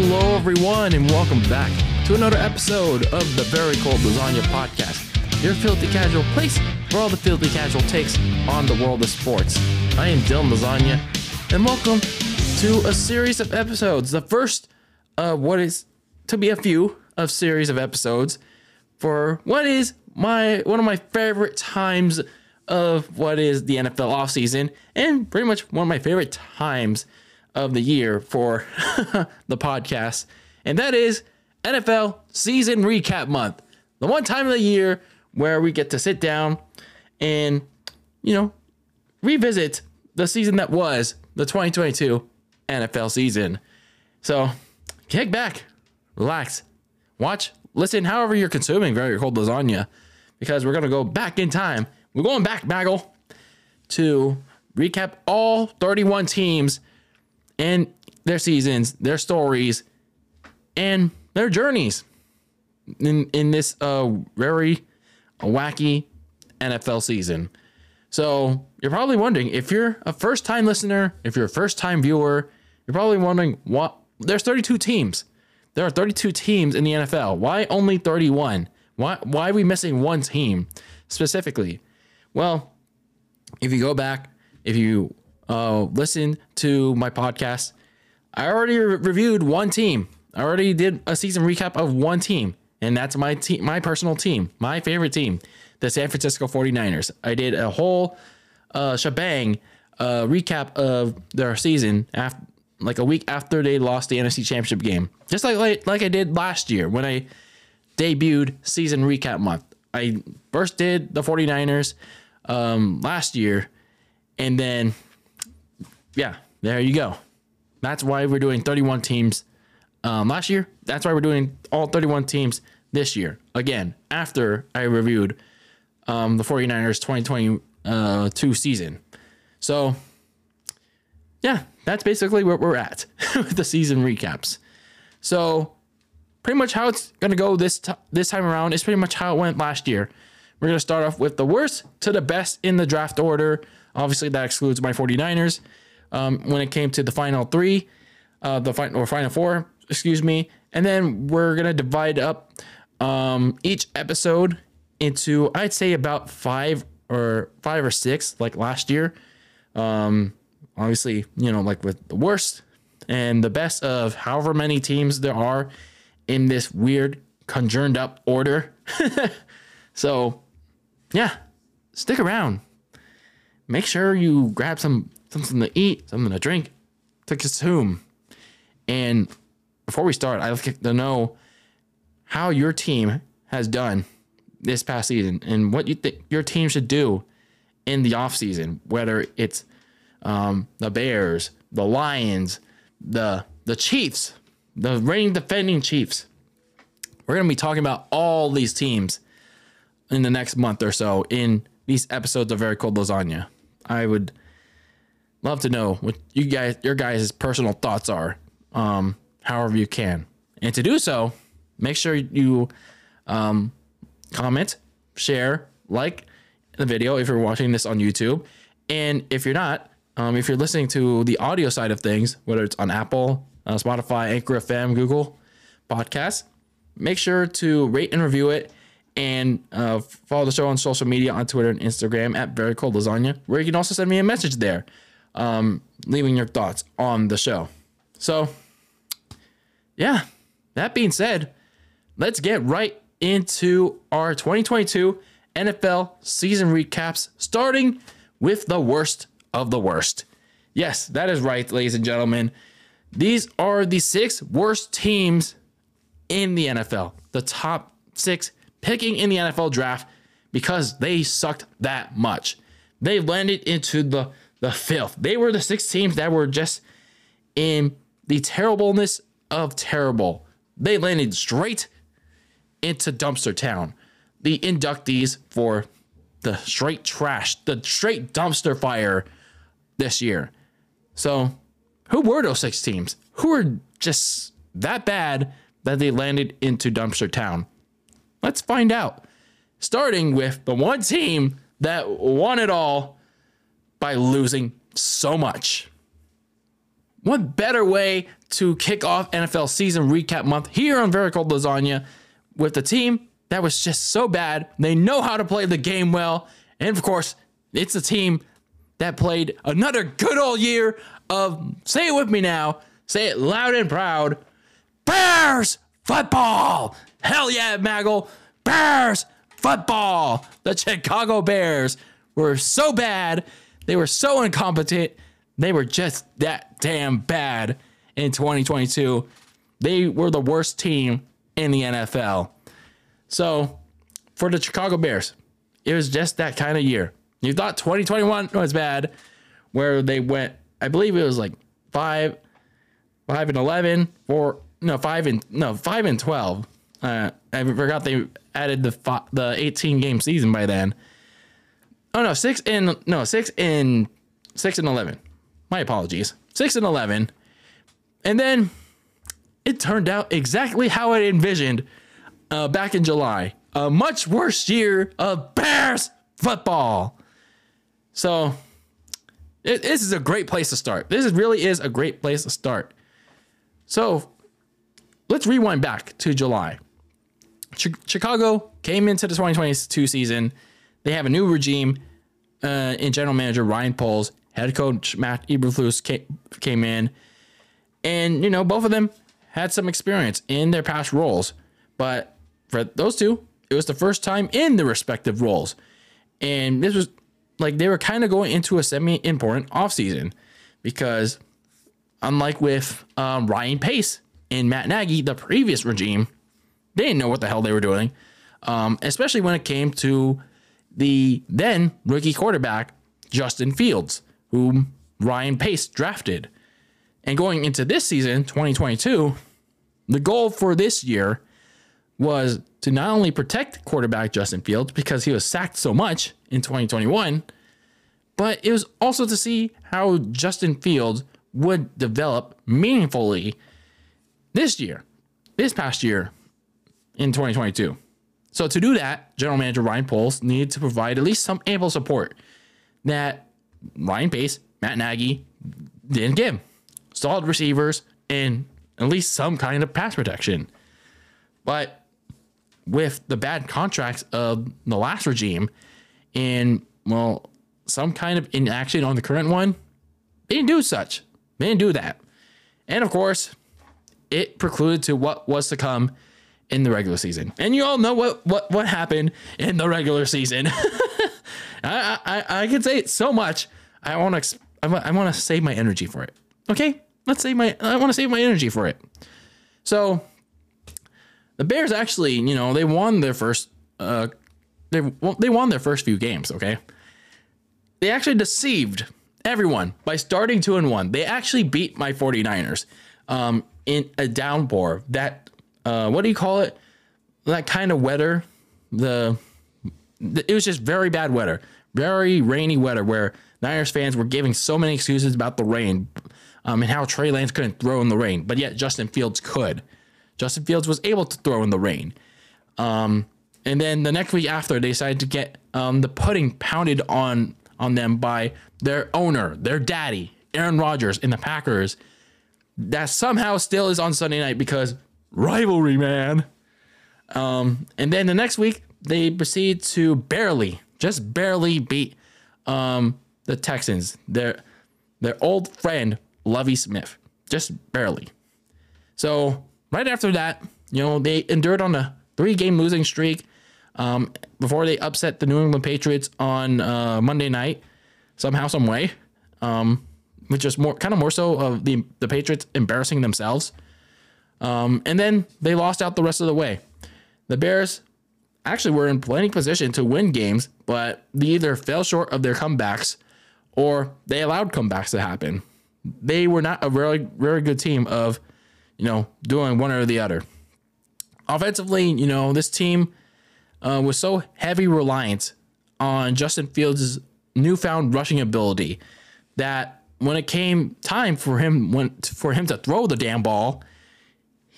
Hello, everyone, and welcome back to another episode of the Very Cold Lasagna Podcast, your filthy casual place for all the filthy casual takes on the world of sports. I am Dylan Lasagna, and welcome to a series of episodes. The first of what is to be a few of series of episodes for what is my one of my favorite times of what is the NFL offseason and pretty much one of my favorite times of the year for the podcast, and that is NFL season recap month. The one time of the year where we get to sit down and, you know, revisit the season that was the 2022 NFL season. So kick back, relax, watch, listen, however you're consuming very cold lasagna, because we're going to go back in time. We're going back, Bagel, to recap all 31 teams and their seasons, their stories, and their journeys in in this uh very wacky NFL season. So you're probably wondering if you're a first time listener, if you're a first time viewer, you're probably wondering what there's 32 teams. There are 32 teams in the NFL. Why only 31? Why why are we missing one team specifically? Well, if you go back, if you uh, listen to my podcast, I already re- reviewed one team. I already did a season recap of one team, and that's my team, my personal team, my favorite team, the San Francisco 49ers. I did a whole uh, shebang uh, recap of their season after like a week after they lost the NFC Championship game. Just like, like like I did last year when I debuted season recap month. I first did the 49ers um, last year and then yeah, there you go. That's why we're doing 31 teams um, last year. That's why we're doing all 31 teams this year. Again, after I reviewed um, the 49ers 2022 season. So, yeah, that's basically where we're at with the season recaps. So, pretty much how it's going to go this t- this time around is pretty much how it went last year. We're going to start off with the worst to the best in the draft order. Obviously, that excludes my 49ers um, when it came to the final three, uh, the final or final four, excuse me. And then we're gonna divide up um, each episode into I'd say about five or five or six, like last year. Um, obviously, you know, like with the worst and the best of however many teams there are in this weird conjoined up order. so, yeah, stick around. Make sure you grab some something to eat, something to drink, to consume. And before we start, I'd like to know how your team has done this past season and what you think your team should do in the offseason, whether it's um, the Bears, the Lions, the the Chiefs, the reigning defending Chiefs. We're gonna be talking about all these teams in the next month or so in these episodes of Very Cold Lasagna. I would love to know what you guys your guys' personal thoughts are um however you can. And to do so make sure you um comment share like the video if you're watching this on youtube. And if you're not um, if you're listening to the audio side of things whether it's on apple uh, spotify anchor fm google podcast make sure to rate and review it and uh, follow the show on social media on twitter and instagram at very cold lasagna where you can also send me a message there um, leaving your thoughts on the show. So, yeah, that being said, let's get right into our 2022 NFL season recaps, starting with the worst of the worst. Yes, that is right, ladies and gentlemen. These are the six worst teams in the NFL, the top six picking in the NFL draft because they sucked that much. They landed into the the filth. They were the six teams that were just in the terribleness of terrible. They landed straight into dumpster town. The inductees for the straight trash, the straight dumpster fire this year. So, who were those six teams? Who were just that bad that they landed into dumpster town? Let's find out. Starting with the one team that won it all by losing so much. what better way to kick off NFL season recap month here on Very Cold Lasagna with the team that was just so bad. They know how to play the game well. And of course, it's a team that played another good old year of, say it with me now, say it loud and proud Bears football. Hell yeah, Maggle. Bears football. The Chicago Bears were so bad. They were so incompetent. They were just that damn bad in 2022. They were the worst team in the NFL. So, for the Chicago Bears, it was just that kind of year. You thought 2021 was bad, where they went, I believe it was like five, five and 11, four, no, five and, no, five and 12. Uh, I forgot they added the the 18 game season by then. Oh no, six and no six and six and 11. My apologies, six and 11, and then it turned out exactly how I envisioned uh, back in July. A much worse year of Bears football. So it, this is a great place to start. This is, really is a great place to start. So let's rewind back to July. Ch- Chicago came into the 2022 season. They have a new regime uh, in general manager Ryan Poles. Head coach Matt Eberflus came, came in. And, you know, both of them had some experience in their past roles. But for those two, it was the first time in their respective roles. And this was like they were kind of going into a semi important offseason because, unlike with um, Ryan Pace and Matt Nagy, the previous regime, they didn't know what the hell they were doing, um, especially when it came to the then rookie quarterback, Justin Fields, whom Ryan Pace drafted. And going into this season, 2022, the goal for this year was to not only protect quarterback Justin Fields because he was sacked so much in 2021, but it was also to see how Justin Fields would develop meaningfully this year, this past year in 2022. So to do that, general manager Ryan Poles needed to provide at least some ample support that Ryan Pace, Matt Nagy didn't give. Solid receivers and at least some kind of pass protection. But with the bad contracts of the last regime and, well, some kind of inaction on the current one, they didn't do such. They didn't do that. And of course, it precluded to what was to come in the regular season. And you all know what what what happened in the regular season. I, I I can say it so much. I want to I want to save my energy for it. Okay, let's save my I want to save my energy for it. So the Bears actually, you know, they won their first uh they they won their first few games, okay? They actually deceived everyone by starting 2 and 1. They actually beat my 49ers um in a downpour. That uh what do you call it? That kind of weather, the it was just very bad weather. Very rainy weather where Niners fans were giving so many excuses about the rain um, and how Trey Lance couldn't throw in the rain, but yet Justin Fields could. Justin Fields was able to throw in the rain. Um, and then the next week after, they decided to get um, the pudding pounded on on them by their owner, their daddy, Aaron Rodgers, in the Packers. That somehow still is on Sunday night because rivalry, man. Um, and then the next week, they proceed to barely, just barely beat um, the Texans. Their their old friend Lovie Smith, just barely. So right after that, you know, they endured on a three game losing streak um, before they upset the New England Patriots on uh, Monday night, somehow, some way, um, which is more kind of more so of the the Patriots embarrassing themselves. Um, and then they lost out the rest of the way. The Bears actually were in plenty position to win games, but they either fell short of their comebacks or they allowed comebacks to happen. They were not a very very good team of you know, doing one or the other. Offensively, you know, this team uh, was so heavy reliant on Justin Fields' newfound rushing ability that when it came time for him when for him to throw the damn ball,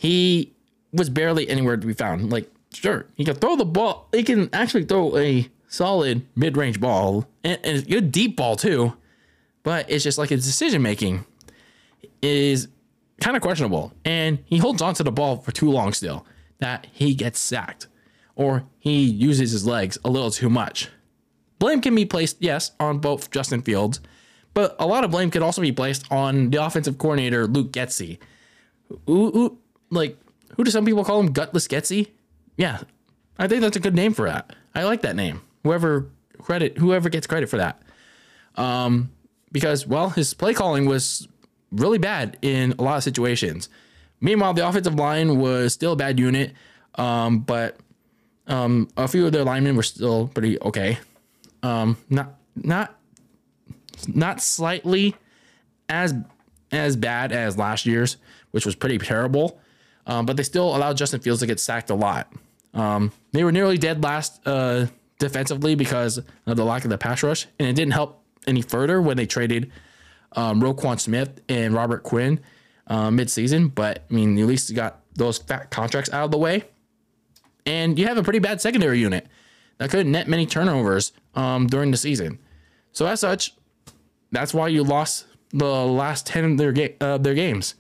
he was barely anywhere to be found. Like, sure, he can throw the ball. He can actually throw a solid mid-range ball and, and a good deep ball too, but it's just like his decision making is kind of questionable. And he holds onto the ball for too long still, that he gets sacked or he uses his legs a little too much. Blame can be placed, yes, on both Justin Fields, but a lot of blame could also be placed on the offensive coordinator, Luke who, like, who do some people call him? Gutless Getsy? Yeah, I think that's a good name for that. I like that name. Whoever credit, whoever gets credit for that. Um, because well, his play calling was really bad in a lot of situations. Meanwhile, the offensive line was still a bad unit, um, but um, a few of their linemen were still pretty okay. Um, not not not slightly as as bad as last year's, which was pretty terrible. Um, but they still allowed Justin Fields to get sacked a lot. Um, they were nearly dead last uh, defensively because of the lack of the pass rush, and it didn't help any further when they traded um, Roquan Smith and Robert Quinn uh, midseason. But I mean, at least you got those fat contracts out of the way, and you have a pretty bad secondary unit that couldn't net many turnovers um, during the season. So as such, that's why you lost the last ten of their ga- uh, their games,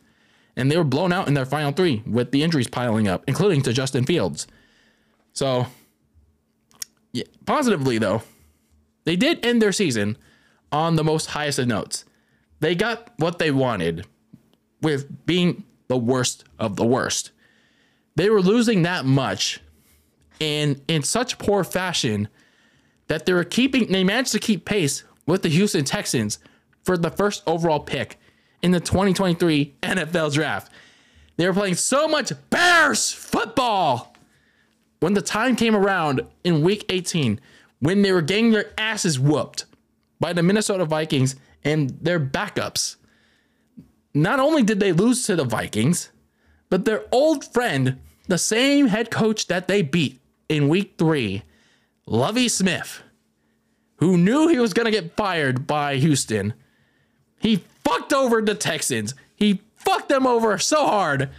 and they were blown out in their final three with the injuries piling up, including to Justin Fields. So, yeah, positively though, they did end their season on the most highest of notes. They got what they wanted with being the worst of the worst. They were losing that much and in such poor fashion that they were keeping they managed to keep pace with the Houston Texans for the first overall pick in the 2023 NFL draft. They were playing so much Bears football. When the time came around in week 18, when they were getting their asses whooped by the Minnesota Vikings and their backups, not only did they lose to the Vikings, but their old friend, the same head coach that they beat in week three, Lovie Smith, who knew he was going to get fired by Houston, he fucked over the Texans. He fucked them over so hard.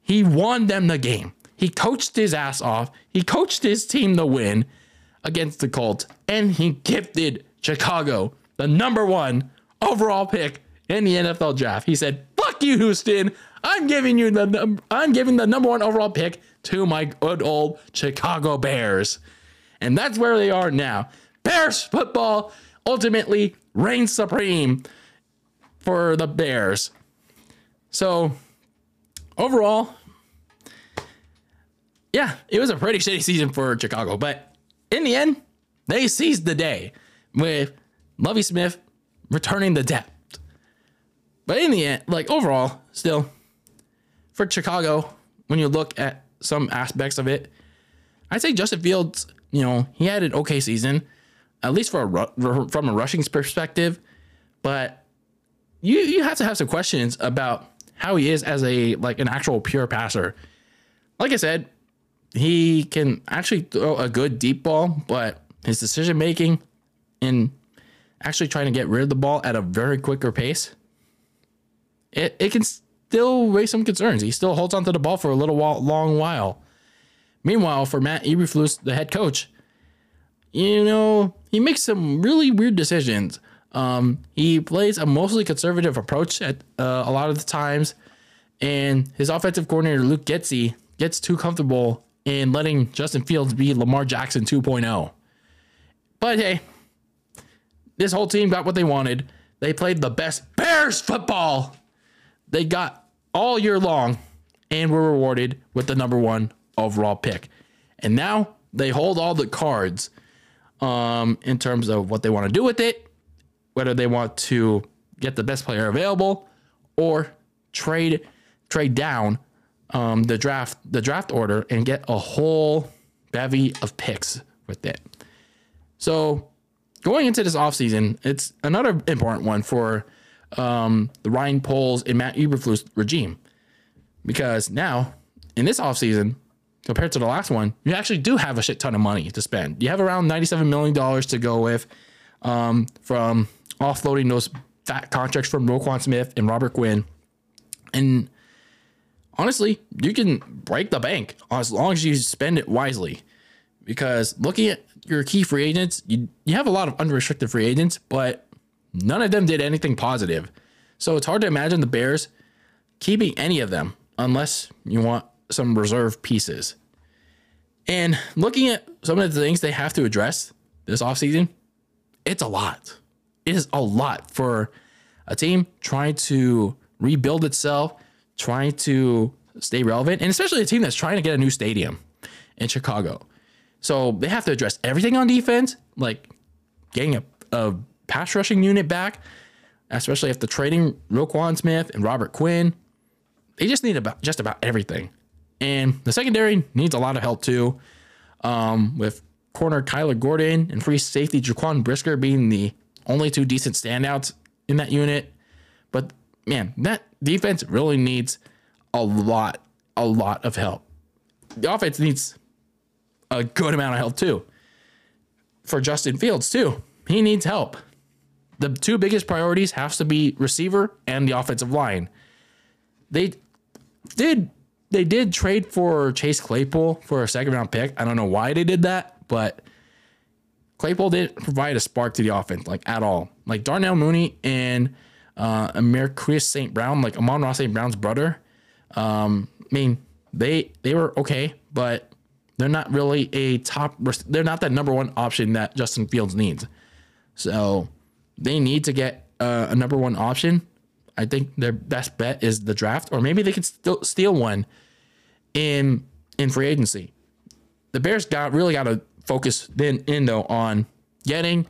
He won them the game. He coached his ass off. He coached his team to win against the Colts, and he gifted Chicago the number one overall pick in the NFL draft. He said, "Fuck you, Houston. I'm giving you the num- I'm giving the number one overall pick to my good old Chicago Bears." And that's where they are now. Bears football ultimately reigns supreme for the Bears. So, overall, yeah, it was a pretty shitty season for Chicago, but in the end, they seized the day with Lovie Smith returning the depth. But in the end, like overall, still for Chicago, when you look at some aspects of it, I'd say Justin Fields, you know, he had an okay season, at least for a from a rushing perspective. But you you have to have some questions about how he is as a like an actual pure passer. Like I said, he can actually throw a good deep ball, but his decision making and actually trying to get rid of the ball at a very quicker pace, it, it can still raise some concerns. He still holds onto the ball for a little while, long while. Meanwhile, for Matt Eberflus, the head coach, you know, he makes some really weird decisions. Um, he plays a mostly conservative approach at uh, a lot of the times, and his offensive coordinator Luke Getsy gets too comfortable in letting Justin Fields be Lamar Jackson 2.0. But hey, this whole team got what they wanted. They played the best Bears football they got all year long and were rewarded with the number one overall pick. And now they hold all the cards um, in terms of what they want to do with it, whether they want to get the best player available or trade trade down um, the draft the draft order and get a whole bevy of picks with it. So going into this offseason, it's another important one for um, the Ryan Poles and Matt Eberflus regime. Because now, in this offseason, compared to the last one, you actually do have a shit ton of money to spend. You have around $97 million to go with um, from offloading those fat contracts from Roquan Smith and Robert Quinn. And honestly, you can break the bank as long as you spend it wisely. Because looking at your key free agents, you, you have a lot of unrestricted free agents, but none of them did anything positive. So it's hard to imagine the Bears keeping any of them unless you want some reserve pieces. And looking at some of the things they have to address this offseason, it's a lot. Is a lot for a team trying to rebuild itself, trying to stay relevant, and especially a team that's trying to get a new stadium in Chicago. So they have to address everything on defense, like getting a, a pass rushing unit back, especially after trading Roquan Smith and Robert Quinn. They just need about just about everything. And the secondary needs a lot of help too, um, with corner Kyler Gordon and free safety Jaquan Brisker being the only two decent standouts in that unit. But man, that defense really needs a lot, a lot of help. The offense needs a good amount of help too. For Justin Fields too, he needs help. The two biggest priorities have to be receiver and the offensive line. They did they did trade for Chase Claypool for a second round pick. I don't know why they did that, but Claypool didn't provide a spark to the offense like at all. Like Darnell Mooney and uh, Amir Chris St. Brown, like Amon-Ra St. Brown's brother. Um, I mean, they they were okay, but they're not really a top. They're not that number one option that Justin Fields needs. So they need to get uh, a number one option. I think their best bet is the draft, or maybe they could still steal one in in free agency. The Bears got really got to focus then in though on getting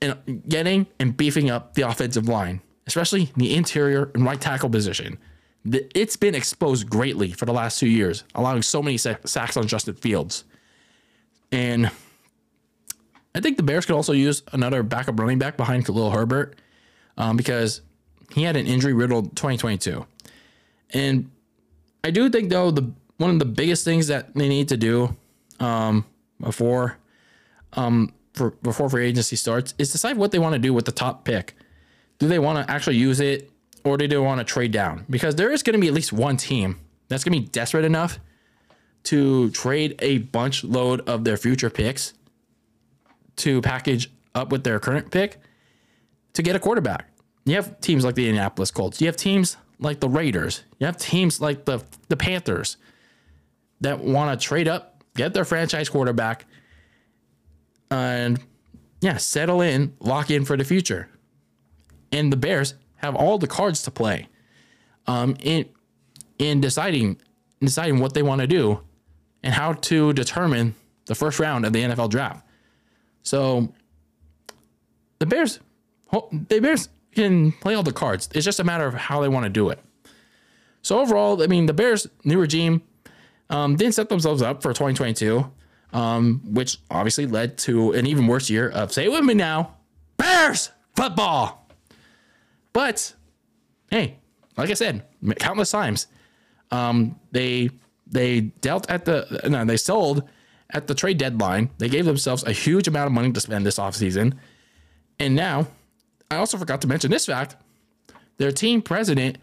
and getting and beefing up the offensive line, especially the interior and right tackle position. It's been exposed greatly for the last two years, allowing so many sacks on Justin Fields. And I think the Bears could also use another backup running back behind Khalil Herbert um, because he had an injury riddled 2022. And I do think though the one of the biggest things that they need to do um, before um, for before free agency starts is decide what they want to do with the top pick. Do they want to actually use it or do they want to trade down? Because there is going to be at least one team that's going to be desperate enough to trade a bunch load of their future picks to package up with their current pick to get a quarterback. You have teams like the Indianapolis Colts. You have teams like the Raiders. You have teams like the the Panthers that want to trade up, get their franchise quarterback, and yeah, settle in, lock in for the future. And the Bears have all the cards to play um, in in deciding deciding what they want to do and how to determine the first round of the NFL draft. So the Bears, the Bears can play all the cards. It's just a matter of how they want to do it. So overall, I mean, the Bears' new regime um, didn't set themselves up for 2022, um, which obviously led to an even worse year of say it with me now, Bears football. But hey, like I said, countless times, um, they they dealt at the no, they sold at the trade deadline. They gave themselves a huge amount of money to spend this offseason. And now I also forgot to mention this fact. Their team president,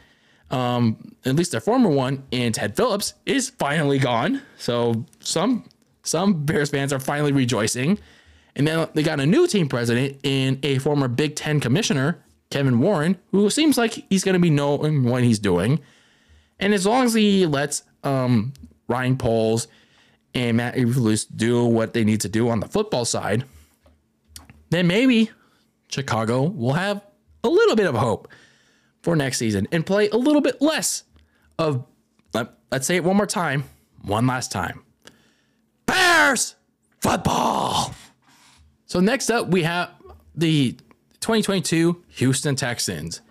um, at least their former one, and Ted Phillips, is finally gone. So some some Bears fans are finally rejoicing. And then they got a new team president in a former Big Ten commissioner, Kevin Warren, who seems like he's going to be knowing what he's doing. And as long as he lets um, Ryan Poles and Matt Eberflus do what they need to do on the football side, then maybe Chicago will have a little bit of hope for next season and play a little bit less of, let, us say it one more time, one last time. Bears football. So next up, we have the 2022 Houston Texans.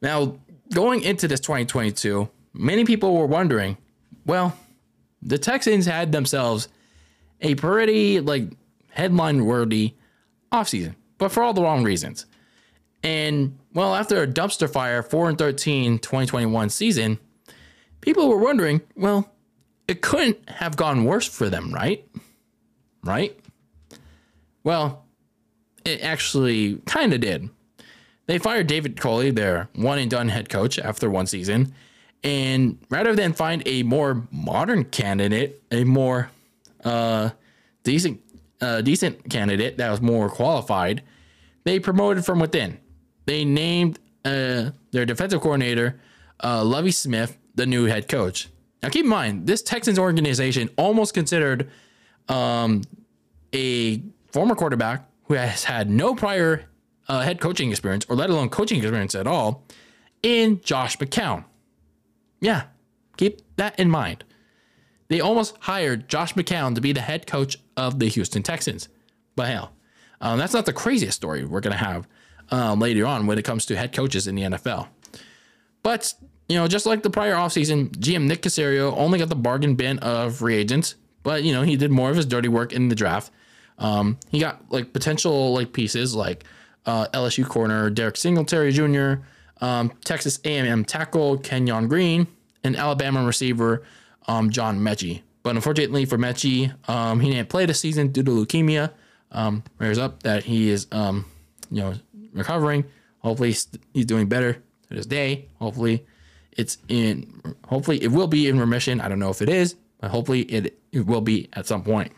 Now, going into this 2022, many people were wondering, well, the Texans had themselves a pretty like headline worthy offseason but for all the wrong reasons. And well, after a dumpster fire 4 and 13 2021 season, people were wondering, well, it couldn't have gone worse for them, right? Right? Well, it actually kind of did. They fired David Culley, their one and done head coach, after one season. And rather than find a more modern candidate, a more uh, decent a decent candidate that was more qualified, they promoted from within. They named uh, their defensive coordinator, uh, Lovie Smith, the new head coach. Now, keep in mind, this Texans organization almost considered um, a former quarterback who has had no prior uh, head coaching experience, or let alone coaching experience at all, in Josh McCown. Yeah, keep that in mind. They almost hired Josh McCown to be the head coach of the Houston Texans. But hell, um, that's not the craziest story we're going to have um, later on when it comes to head coaches in the NFL. But, you know, just like the prior offseason, GM Nick Caserio only got the bargain bin of free agents, but, you know, he did more of his dirty work in the draft. Um, he got like potential like pieces like uh, LSU corner Derek Singletary Jr., um, Texas A&M tackle Kenyon Green, and Alabama receiver um, John Metchie. But unfortunately for Metchie, um, he didn't play the season due to leukemia. Um, prayers up that he is, um, you know, recovering. Hopefully he's doing better to this day. Hopefully it's in. Hopefully it will be in remission. I don't know if it is, but hopefully it, it will be at some point.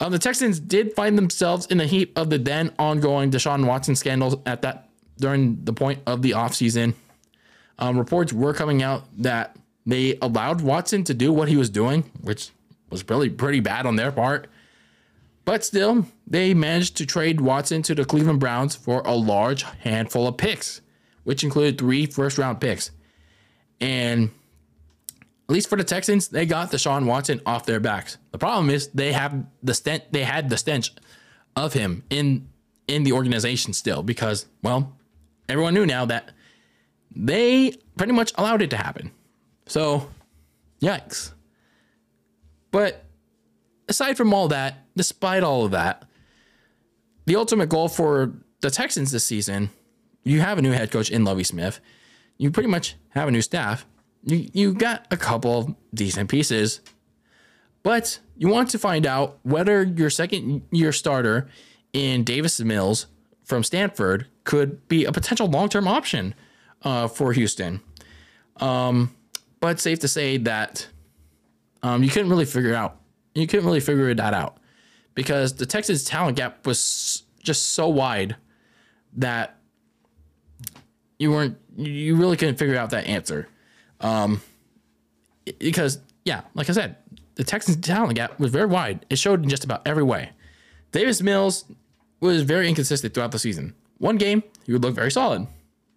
Um, the Texans did find themselves in the heap of the then ongoing Deshaun Watson scandals at that during the point of the offseason. Um, reports were coming out that they allowed Watson to do what he was doing, which was really pretty bad on their part. But still, they managed to trade Watson to the Cleveland Browns for a large handful of picks, which included three first round picks. And at least for the Texans, they got Deshaun Watson off their backs. The problem is they have the stench they had the stench of him in in the organization still because, well, everyone knew now that they pretty much allowed it to happen. So, yikes. But aside from all that, despite all of that, the ultimate goal for the Texans this season, you have a new head coach in Lovie Smith. You pretty much have a new staff. You you got a couple of decent pieces. But you want to find out whether your second year starter in Davis Mills from Stanford could be a potential long term option uh, for Houston. Um, but safe to say that um, you couldn't really figure out you couldn't really figure that out because the Texas talent gap was just so wide that you weren't you really couldn't figure out that answer. Um, because yeah, like I said, the Texans talent gap was very wide. It showed in just about every way. Davis Mills was very inconsistent throughout the season. One game, he would look very solid.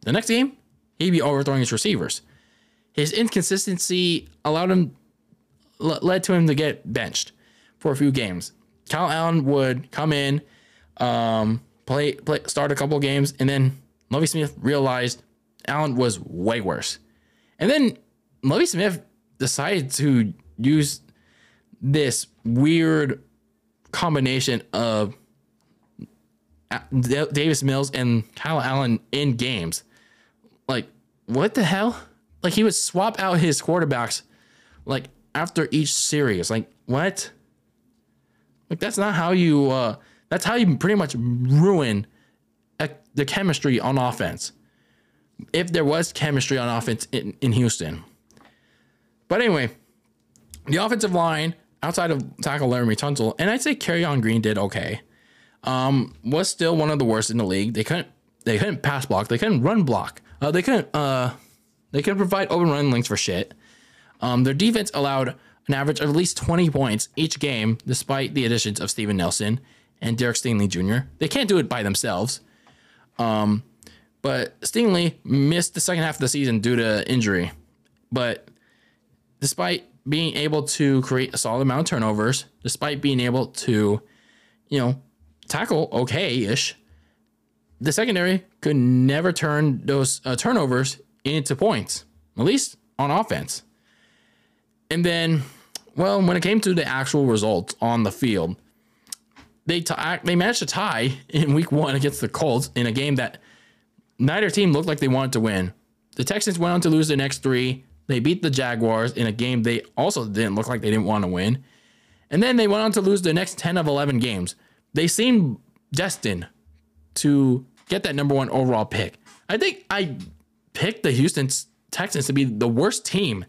The next game, he'd be overthrowing his receivers. His inconsistency allowed him led to him to get benched for a few games. Kyle Allen would come in, um, play, play, start a couple games, and then Lovie Smith realized Allen was way worse. And then Lovie Smith decided to use this weird combination of Davis Mills and Kyle Allen in games. Like, what the hell? Like he would swap out his quarterbacks like after each series. Like what? Like that's not how you. Uh, that's how you pretty much ruin the chemistry on offense. If there was chemistry on offense in, in Houston. But anyway, the offensive line outside of tackle Laremy Tunsil, and I'd say Kenyon Green did okay. Um, was still one of the worst in the league. They couldn't they couldn't pass block. They couldn't run block. Uh, they couldn't uh, they couldn't provide open run links for shit. Um, their defense allowed an average of at least 20 points each game, despite the additions of Steven Nelson and Derek Stingley Jr. They can't do it by themselves. Um, but Stingley missed the second half of the season due to injury. But despite being able to create a solid amount of turnovers, despite being able to, you know, tackle okay ish, the secondary could never turn those uh, turnovers into points, at least on offense. And then, well, when it came to the actual results on the field, they t- they managed to tie in week one against the Colts in a game that neither team looked like they wanted to win. The Texans went on to lose the next three. They beat the Jaguars in a game they also didn't look like they didn't want to win. And then they went on to lose the next 10 of 11 games. They seemed destined to get that number one overall pick. I think I picked the Houston Texans to be the worst team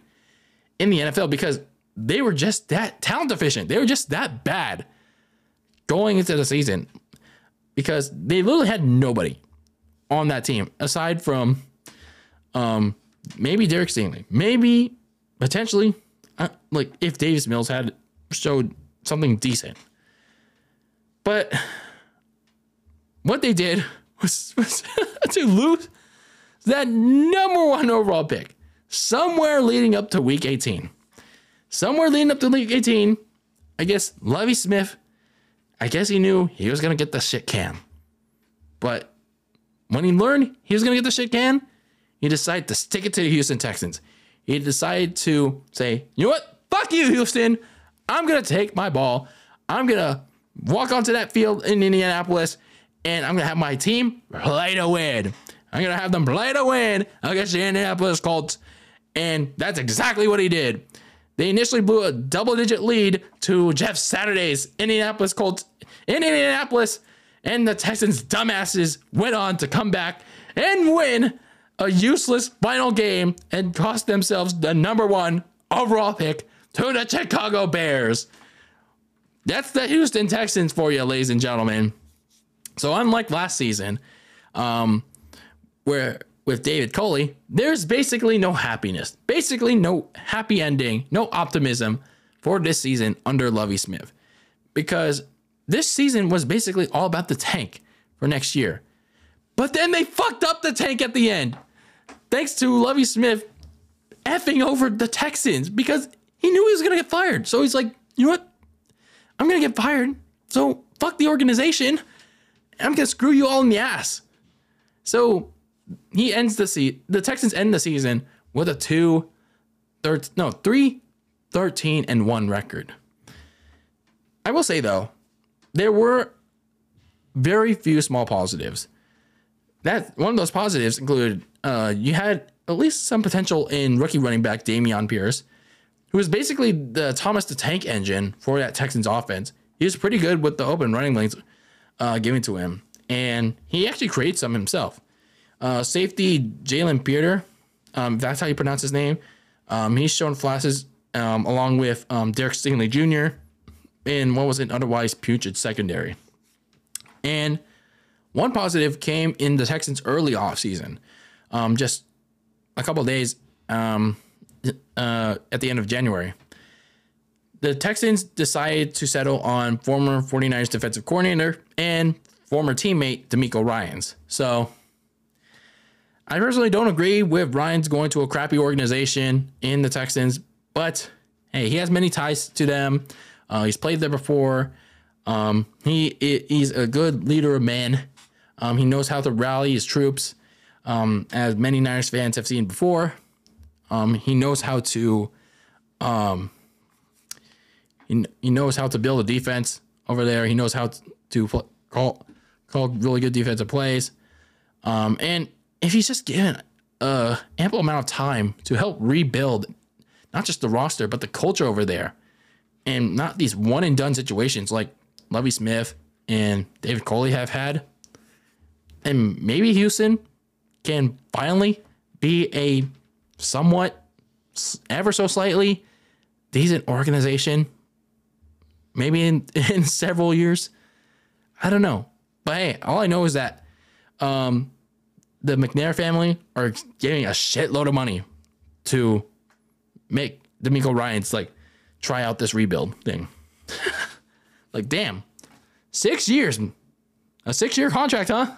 in the NFL because they were just that talent deficient. They were just that bad going into the season because they literally had nobody. on that team aside from um, maybe Derek Stingley, maybe potentially uh, like if Davis Mills had showed something decent. But what they did was, was to lose that number one overall pick somewhere leading up to week 18. Somewhere leading up to week 18, I guess Lovie Smith, I guess he knew he was going to get the shit can. But when he learned he was going to get the shit can, he decided to stick it to the Houston Texans. He decided to say, you know what? Fuck you, Houston. I'm going to take my ball. I'm going to walk onto that field in Indianapolis and I'm going to have my team play to win. I'm going to have them play to win against the Indianapolis Colts. And that's exactly what he did. They initially blew a double digit lead to Jeff Saturday's Indianapolis Colts in Indianapolis. And the Texans' dumbasses went on to come back and win a useless final game and cost themselves the number one overall pick to the Chicago Bears. That's the Houston Texans for you, ladies and gentlemen. So unlike last season, um, where with David Culley, there's basically no happiness, basically no happy ending, no optimism for this season under Lovie Smith, because this season was basically all about the tank for next year. But then they fucked up the tank at the end thanks to Lovie Smith effing over the Texans because he knew he was going to get fired. So he's like, you know what? I'm going to get fired. So fuck the organization. I'm going to screw you all in the ass. So he ends the season. The Texans end the season with a two, thir- no, three, 13 and one record. I will say though, there were very few small positives. That one of those positives included uh, you had at least some potential in rookie running back Dameon Pierce, who was basically the Thomas the Tank engine for that Texans offense. He was pretty good with the open running lanes uh, given to him, and he actually creates some himself. Uh, safety Jalen Pitre, um, that's how you pronounce his name. Um, he's shown flashes um, along with um, Derek Stingley Jr. in what was an otherwise putrid secondary. And one positive came in the Texans' early offseason um, just a couple days um, uh, at the end of January. The Texans decided to settle on former 49ers defensive coordinator and former teammate DeMeco Ryans. So I personally don't agree with Ryans going to a crappy organization in the Texans, but hey, he has many ties to them. Uh, he's played there before. Um, he he's a good leader of men. Um, he knows how to rally his troops um, as many Niners fans have seen before. Um, he knows how to, um, he, he knows how to build a defense over there. He knows how to pl- call call really good defensive plays. Um, and if he's just given a ample amount of time to help rebuild not just the roster but the culture over there, and not these one and done situations like Lovie Smith and David Culley have had, and maybe Houston can finally be a somewhat, ever so slightly decent organization, maybe in, in several years. I don't know. But hey, all I know is that um, the McNair family are giving a shitload of money to make DeMeco Ryans like try out this rebuild thing. like, damn, six years, a six year contract, huh?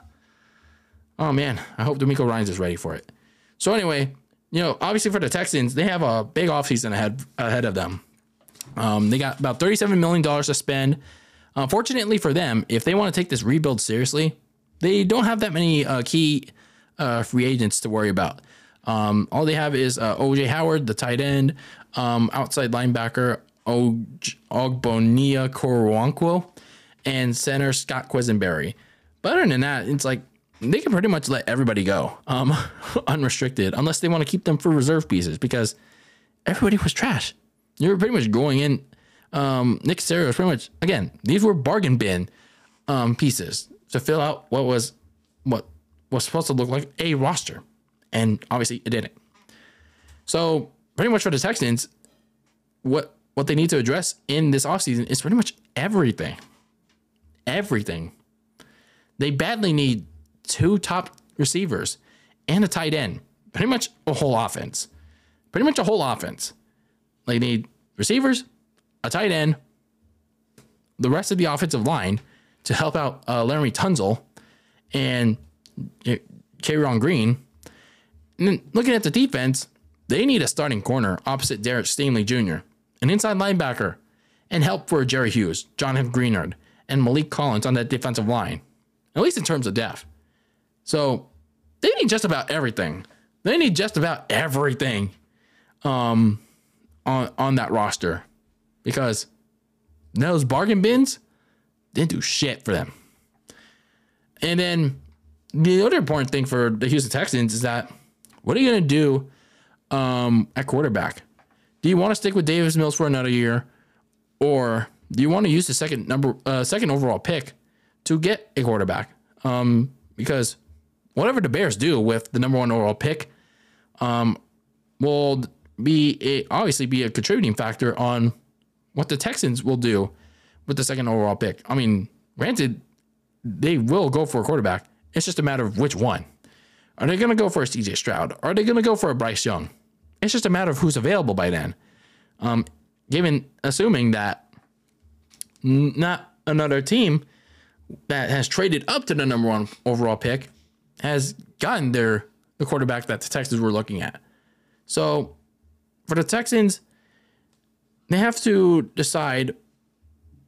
Oh man, I hope DeMeco Ryans is ready for it. So anyway, you know, obviously for the Texans, they have a big offseason ahead ahead of them. Um, they got about $37 million to spend. Unfortunately for them, if they want to take this rebuild seriously, they don't have that many uh, key uh, free agents to worry about. Um, all they have is uh, OJ Howard, the tight end, um, outside linebacker Ogbonnia Okoronkwo, and center Scott Quisenberry. But other than that, it's like they can pretty much let everybody go um, unrestricted unless they want to keep them for reserve pieces because everybody was trash. You were pretty much going in. Um, Nick Caserio was pretty much again. These were bargain bin um, pieces to fill out what was what was supposed to look like a roster, and obviously it didn't. So pretty much for the Texans, what what they need to address in this offseason is pretty much everything. Everything. They badly need two top receivers, and a tight end. Pretty much a whole offense. Pretty much a whole offense. They need receivers, a tight end, the rest of the offensive line to help out uh, Laremy Tunsil and Kenyon Green. And then looking at the defense, they need a starting corner opposite Derek Stingley Jr., an inside linebacker, and help for Jerry Hughes, Jonathan Greenard, and Maliek Collins on that defensive line, at least in terms of depth. So they need just about everything. They need just about everything um, on on that roster because those bargain bins didn't do shit for them. And then the other important thing for the Houston Texans is that what are you going to do um, at quarterback? Do you want to stick with Davis Mills for another year, or do you want to use the second number, uh, second overall pick to get a quarterback? Um, because whatever the Bears do with the number one overall pick, um, will be a, obviously be a contributing factor on what the Texans will do with the second overall pick. I mean, granted, they will go for a quarterback. It's just a matter of which one. Are they going to go for a CJ Stroud? Are they going to go for a Bryce Young? It's just a matter of who's available by then. Um, given assuming that not another team that has traded up to the number one overall pick has gotten their the quarterback that the Texans were looking at. So for the Texans, they have to decide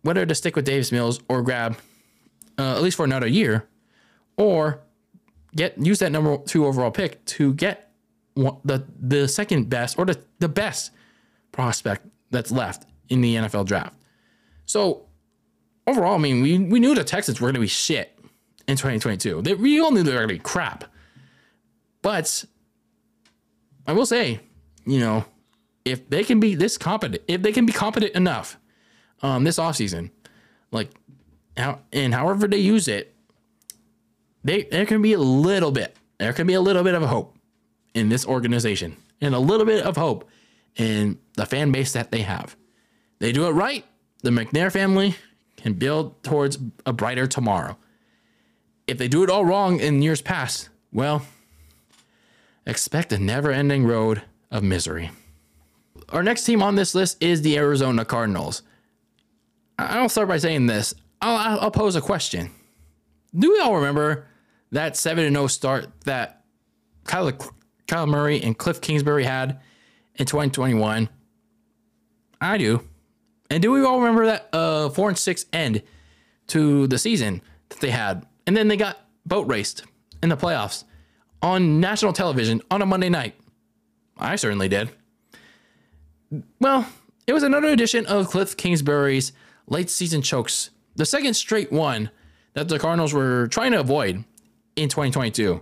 whether to stick with Davis Mills or grab uh, at least for another year, or get use that number two overall pick to get the the second best or the, the best prospect that's left in the NFL draft. So overall, I mean, we, we knew the Texans were going to be shit in 2022. They, we all knew they were going to be crap. But I will say, you know, if they can be this competent, if they can be competent enough um, this offseason, like, how, and however they use it, they, there can be a little bit, there can be a little bit of hope in this organization and a little bit of hope in the fan base that they have. They do it right, the McNair family can build towards a brighter tomorrow. If they do it all wrong in years past, well, expect a never ending road of misery. Our next team on this list is the Arizona Cardinals. I'll start by saying this. I'll, I'll pose a question. Do we all remember that 7 0 start that Kyle, Kyle Murray and Cliff Kingsbury had in 2021? I do. And do we all remember that uh, 4 and 6 end to the season that they had? And then they got boat raced in the playoffs on national television on a Monday night. I certainly did. Well, it was another edition of Cliff Kingsbury's late season chokes, the second straight one that the Cardinals were trying to avoid in 2022.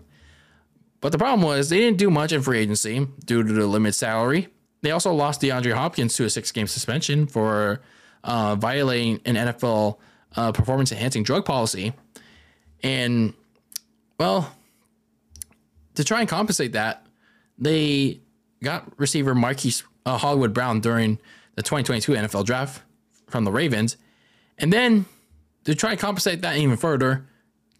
But the problem was they didn't do much in free agency due to the limited salary. They also lost DeAndre Hopkins to a six game suspension for uh, violating an NFL uh, performance enhancing drug policy. And, well, to try and compensate that, they got receiver Marquise uh, Hollywood Brown during the 2022 NFL draft from the Ravens. And then to try and compensate that even further,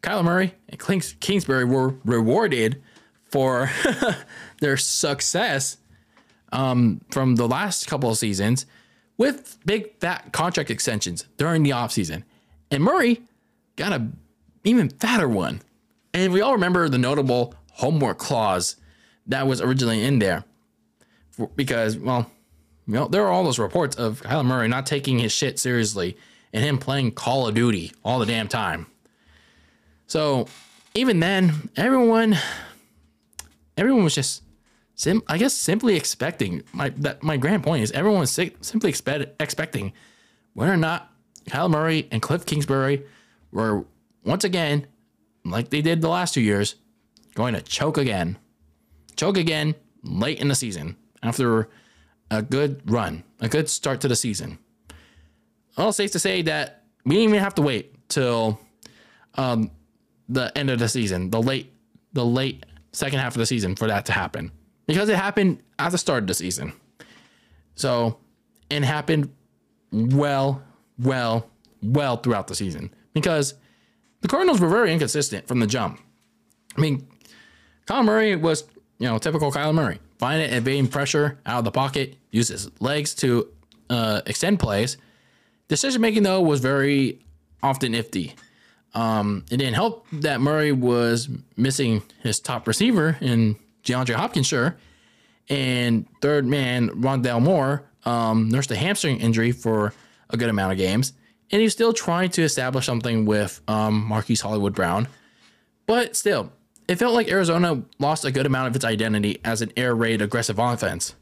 Kyler Murray and Kingsbury were rewarded for their success um, from the last couple of seasons with big fat contract extensions during the offseason. And Murray got a even fatter one. And we all remember the notable homework clause that was originally in there. For, because, well, you know, there are all those reports of Kyler Murray not taking his shit seriously and him playing Call of Duty all the damn time. So even then, everyone everyone was just sim- I guess simply expecting my that my grand point is everyone was si- simply expect, expecting whether or not Kyler Murray and Cliff Kingsbury were once again, like they did the last two years, going to choke again. Choke again late in the season after a good run, a good start to the season. All safe to say that we didn't even have to wait till um, the end of the season, the late, the late second half of the season for that to happen because it happened at the start of the season. So it happened well, well, well throughout the season because the Cardinals were very inconsistent from the jump. I mean, Kyler Murray was, you know, typical Kyler Murray. Find it evading pressure out of the pocket, use his legs to uh, extend plays. Decision making, though, was very often iffy. Um, it didn't help that Murray was missing his top receiver in DeAndre Hopkins, sure. And third man, Rondale Moore, um, nursed a hamstring injury for a good amount of games. And he's still trying to establish something with um, Marquise Hollywood Brown. But still, it felt like Arizona lost a good amount of its identity as an air raid aggressive offense.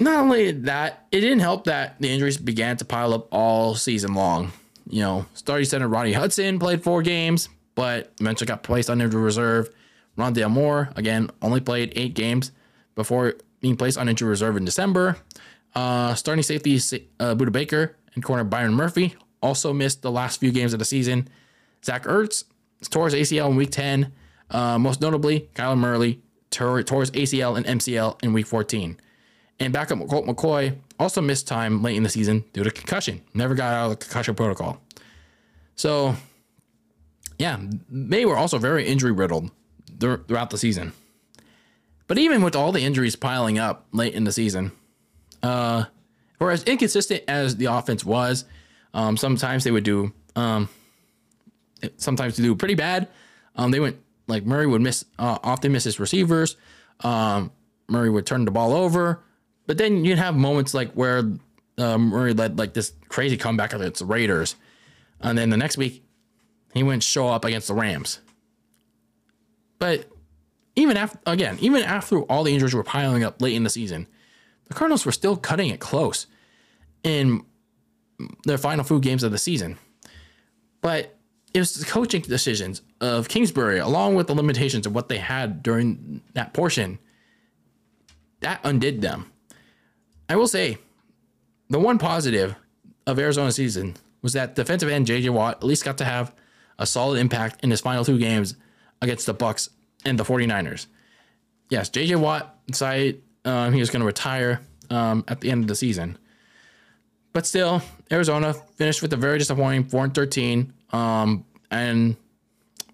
Not only that, it didn't help that the injuries began to pile up all season long. You know, starting center Rodney Hudson played four games, but eventually got placed on injured reserve. Rondale Moore, again, only played eight games before being placed on injured reserve in December. Uh, starting safety uh, Budda Baker and corner Byron Murphy also missed the last few games of the season. Zach Ertz tore his ACL in week 10. Uh, most notably, Kyler Murray tore, tore his ACL and MCL in week 14. And backup Colt McCoy also missed time late in the season due to concussion. Never got out of the concussion protocol. So, yeah, they were also very injury riddled throughout the season. But even with all the injuries piling up late in the season, uh, or as inconsistent as the offense was, um, sometimes they would do, um, sometimes they do pretty bad. Um, they went like Murray would miss, uh, often miss his receivers. Um, Murray would turn the ball over, but then you'd have moments like where uh, Murray led like this crazy comeback against the Raiders, and then the next week he wouldn't show up against the Rams. But even after again, even after all the injuries were piling up late in the season, the Cardinals were still cutting it close in their final few games of the season. But it was the coaching decisions of Kingsbury, along with the limitations of what they had during that portion, that undid them. I will say, the one positive of Arizona's season was that defensive end JJ Watt at least got to have a solid impact in his final two games against the Bucs and the 49ers. Yes, JJ Watt decided um, he was going to retire um, at the end of the season. But still, Arizona finished with a very disappointing 4 and 13. Um, and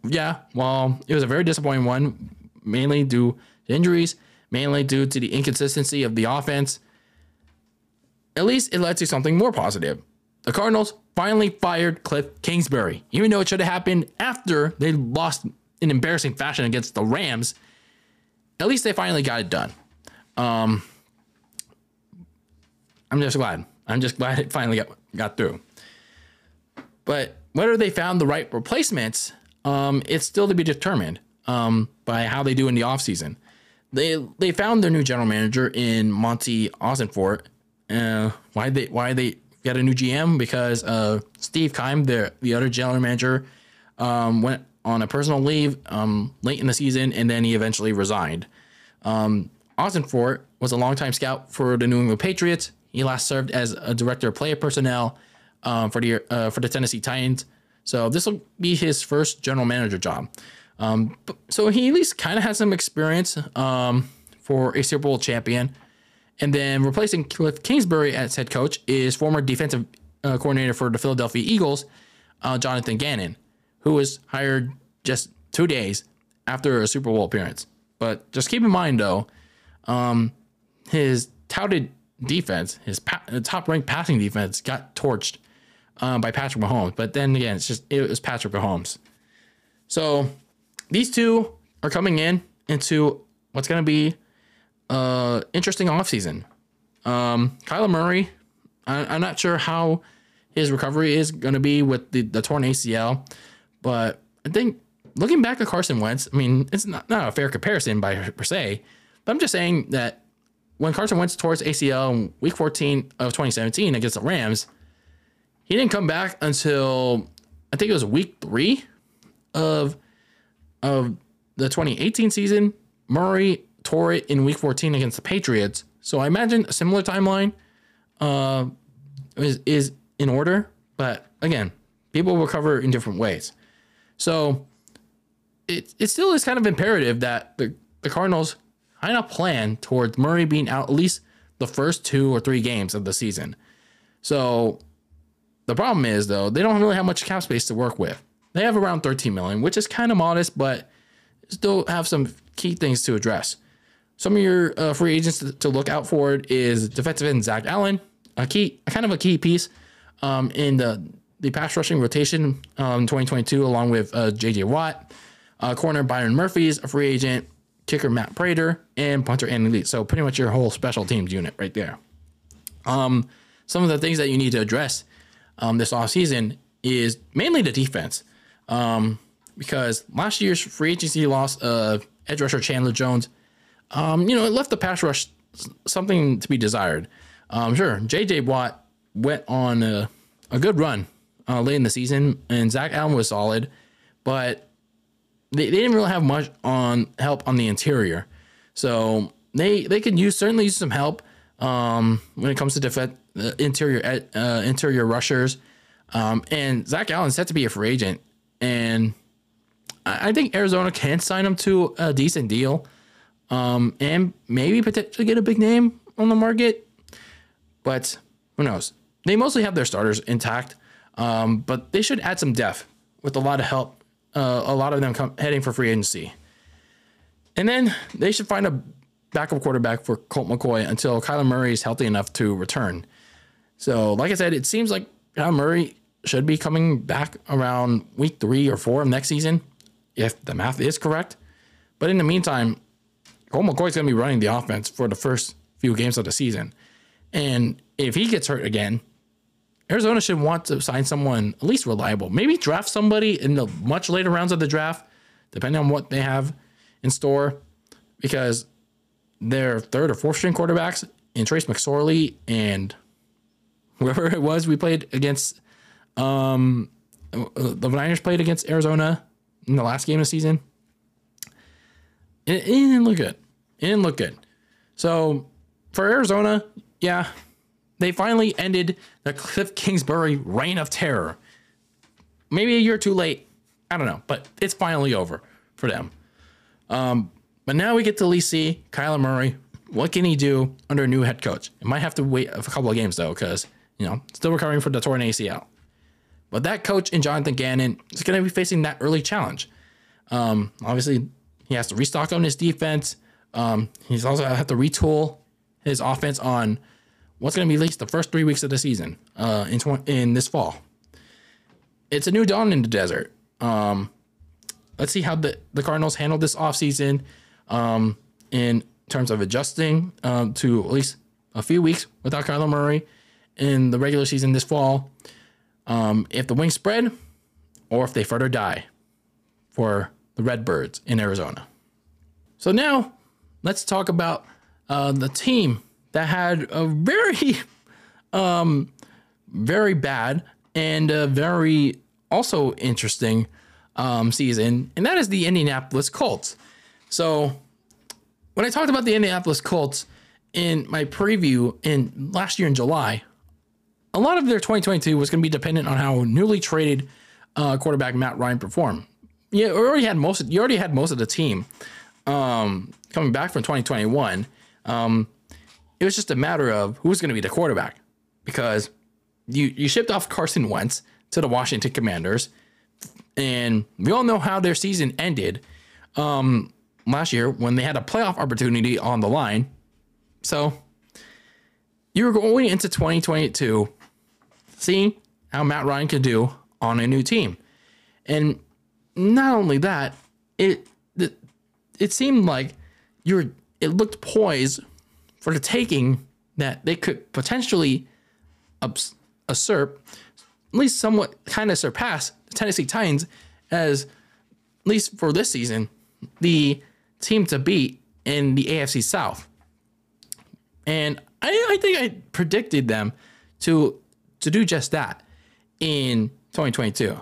yeah, well, it was a very disappointing one, mainly due to injuries, mainly due to the inconsistency of the offense. At least it led to something more positive. The Cardinals finally fired Cliff Kingsbury, even though it should have happened after they lost in embarrassing fashion against the Rams. At least they finally got it done. Um, I'm just glad. I'm just glad it finally got got through. But whether they found the right replacements, um, it's still to be determined um, by how they do in the offseason. They they found their new general manager in Monti Ossenfort. Uh, why they why they get a new GM? Because uh, Steve Keim, the the other general manager, um, went on a personal leave um, late in the season, and then he eventually resigned. Um, Ossenfort was a longtime scout for the New England Patriots. He last served as a director of player personnel um, for the uh, for the Tennessee Titans. So this will be his first general manager job. Um, so he at least kind of has some experience um, for a Super Bowl champion. And then replacing Cliff Kingsbury as head coach is former defensive uh, coordinator for the Philadelphia Eagles, uh, Jonathan Gannon, who was hired just two days after a Super Bowl appearance. But just keep in mind, though, um, his touted defense, his pa- top ranked passing defense, got torched um, by Patrick Mahomes. But then again, it's just it was Patrick Mahomes. So these two are coming in into what's going to be uh interesting offseason. Um, Kyler Murray, I, am not sure how his recovery is going to be with the, the torn ACL, but I think looking back at Carson Wentz, I mean, it's not, not a fair comparison by per se, but I'm just saying that when Carson Wentz towards ACL in week 14 of 2017 against the Rams, he didn't come back until I think it was week three of of the 2018 season. Murray tore it in week 14 against the Patriots. So I imagine a similar timeline uh, is, is in order. But again, people recover in different ways. So it, it still is kind of imperative that the, the Cardinals kind of plan towards Murray being out at least the first two or three games of the season. So the problem is though, they don't really have much cap space to work with. They have around 13 million, which is kind of modest, but still have some key things to address. Some of your uh, free agents to, look out for is defensive end Zach Allen, a key, kind of a key piece um, in the the pass rushing rotation um, 2022, along with uh, J.J. Watt, uh, corner Byron Murphy's a free agent, kicker Matt Prater, and punter Andy Lee. So pretty much your whole special teams unit right there. Um, some of the things that you need to address um, this offseason is mainly the defense. Um, because last year's free agency loss of edge rusher Chandler Jones, um, you know, it left the pass rush something to be desired. Um, sure, J.J. Watt went on a, a good run uh, late in the season, and Zach Allen was solid, but they, they didn't really have much on help on the interior. So they they could use certainly use some help um, when it comes to defend uh, interior uh, interior rushers. Um, and Zach Allen's set to be a free agent, and I, I think Arizona can sign him to a decent deal, um, and maybe potentially get a big name on the market. But who knows? They mostly have their starters intact, um, but they should add some depth with a lot of help. Uh, a lot of them come, heading for free agency, and then they should find a backup quarterback for Colt McCoy until Kyler Murray is healthy enough to return. So, like I said, it seems like Kyler Murray should be coming back around week three or four of next season, if the math is correct. But in the meantime, Colt McCoy is going to be running the offense for the first few games of the season. And if he gets hurt again, Arizona should want to sign someone at least reliable. Maybe draft somebody in the much later rounds of the draft, depending on what they have in store, because their third or fourth string quarterbacks in Trace McSorley and whoever it was we played against, um, the Niners played against Arizona in the last game of the season. It, it didn't look good. It didn't look good. So for Arizona, yeah, they finally ended the Cliff Kingsbury reign of terror. Maybe a year too late. I don't know, but it's finally over for them. Um, but now we get to least see Kyler Murray. What can he do under a new head coach? It might have to wait a couple of games though, because you know still recovering from the torn ACL. But that coach in Jonathan Gannon is going to be facing that early challenge. Um, obviously, he has to restock on his defense. Um, he's also have to retool his offense on what's going to be at least the first three weeks of the season uh, in tw- in this fall. It's a new dawn in the desert. Um, let's see how the, the Cardinals handle this offseason um, in terms of adjusting um, to at least a few weeks without Kyler Murray in the regular season this fall. Um, if the wings spread or if they further die for the Redbirds in Arizona. So now let's talk about uh, the team that had a very, um, very bad and a very also interesting um, season, and that is the Indianapolis Colts. So when I talked about the Indianapolis Colts in my preview in last year in July, a lot of their 2022 was going to be dependent on how newly traded uh, quarterback Matt Ryan performed. Yeah, you already had most. Of, you already had most of the team um, coming back from 2021. Um, it was just a matter of who's going to be the quarterback because you you shipped off Carson Wentz to the Washington Commanders, and we all know how their season ended um, last year when they had a playoff opportunity on the line. So you were going into 2022 seeing how Matt Ryan could do on a new team, and not only that, it it, it seemed like you were it looked poised for the taking that they could potentially usurp, at least somewhat kind of surpass the Tennessee Titans as, at least for this season, the team to beat in the AFC South. And I, I think I predicted them to to do just that in 2022.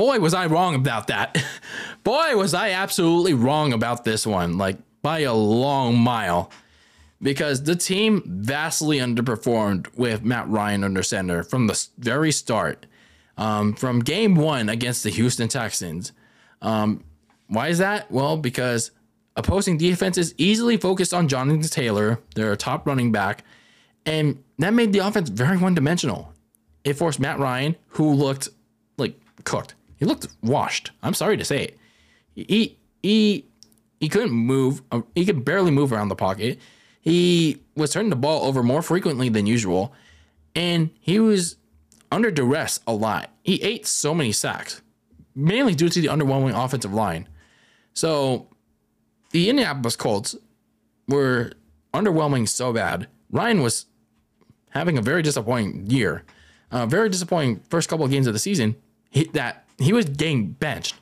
Boy, was I wrong about that. Boy, was I absolutely wrong about this one, like by a long mile because the team vastly underperformed with Matt Ryan under center from the very start. Um, from game one against the Houston Texans. Um, why is that? Well, because opposing defenses easily focused on Jonathan Taylor, their top running back, and that made the offense very one dimensional. It forced Matt Ryan, who looked like cooked. He looked washed. I'm sorry to say it. He he He couldn't move. uh, He could barely move around the pocket. He was turning the ball over more frequently than usual, and he was under duress a lot. He ate so many sacks, mainly due to the underwhelming offensive line. So the Indianapolis Colts were underwhelming so bad. Ryan was having a very disappointing year, uh, very disappointing first couple of games of the season. He, that he was getting benched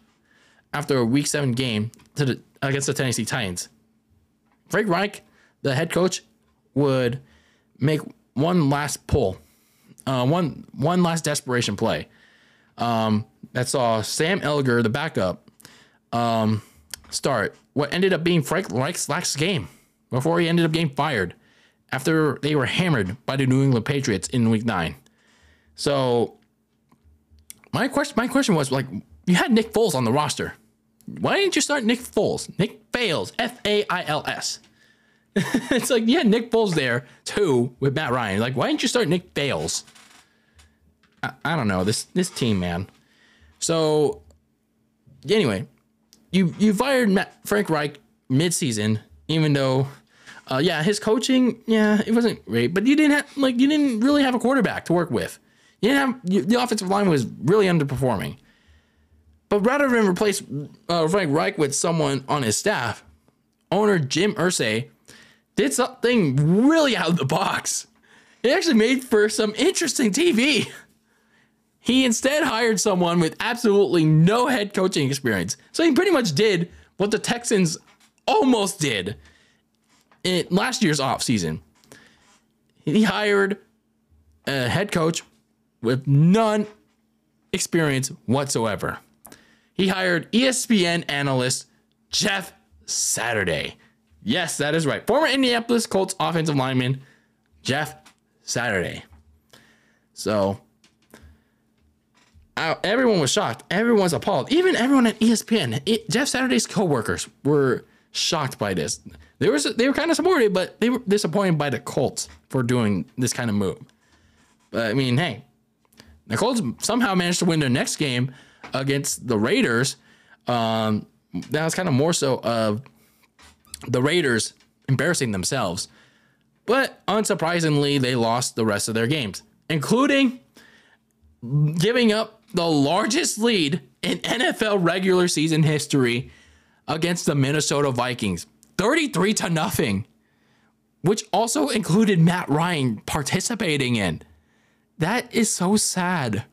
after a Week Seven game to the, against the Tennessee Titans. Frank Reich, the head coach, would make one last pull, uh, one one last desperation play. Um, that saw Sam Ehlinger, the backup, um, start what ended up being Frank Reich's last game before he ended up getting fired after they were hammered by the New England Patriots in Week Nine. So my question, my question was like, you had Nick Foles on the roster. Why didn't you start Nick Foles? Nick Fails, F A I L S. it's like had Nick Foles there too with Matt Ryan. Like, why didn't you start Nick Fails? I, I don't know this this team, man. So anyway, you you fired Matt, Frank Reich mid-season, even though, uh, yeah, his coaching, yeah, it wasn't great, but you didn't have like you didn't really have a quarterback to work with. You didn't have the offensive line was really underperforming. But rather than replace uh, Frank Reich with someone on his staff, owner Jim Irsay did something really out of the box. It actually made for some interesting TV. He instead hired someone with absolutely no head coaching experience. So he pretty much did what the Texans almost did in last year's offseason. He hired a head coach with none experience whatsoever. He hired ESPN analyst Jeff Saturday. Yes, that is right. Former Indianapolis Colts offensive lineman Jeff Saturday. So uh, everyone was shocked. Everyone was appalled. Even everyone at ESPN, it, Jeff Saturday's coworkers were shocked by this. They were they were kind of supportive, but they were disappointed by the Colts for doing this kind of move. But I mean, hey, the Colts somehow managed to win their next game against the Raiders. Um, that was kind of more so of the Raiders embarrassing themselves. But unsurprisingly, they lost the rest of their games, including giving up the largest lead in NFL regular season history against the Minnesota Vikings 33 to nothing, which also included Matt Ryan participating in. That is so sad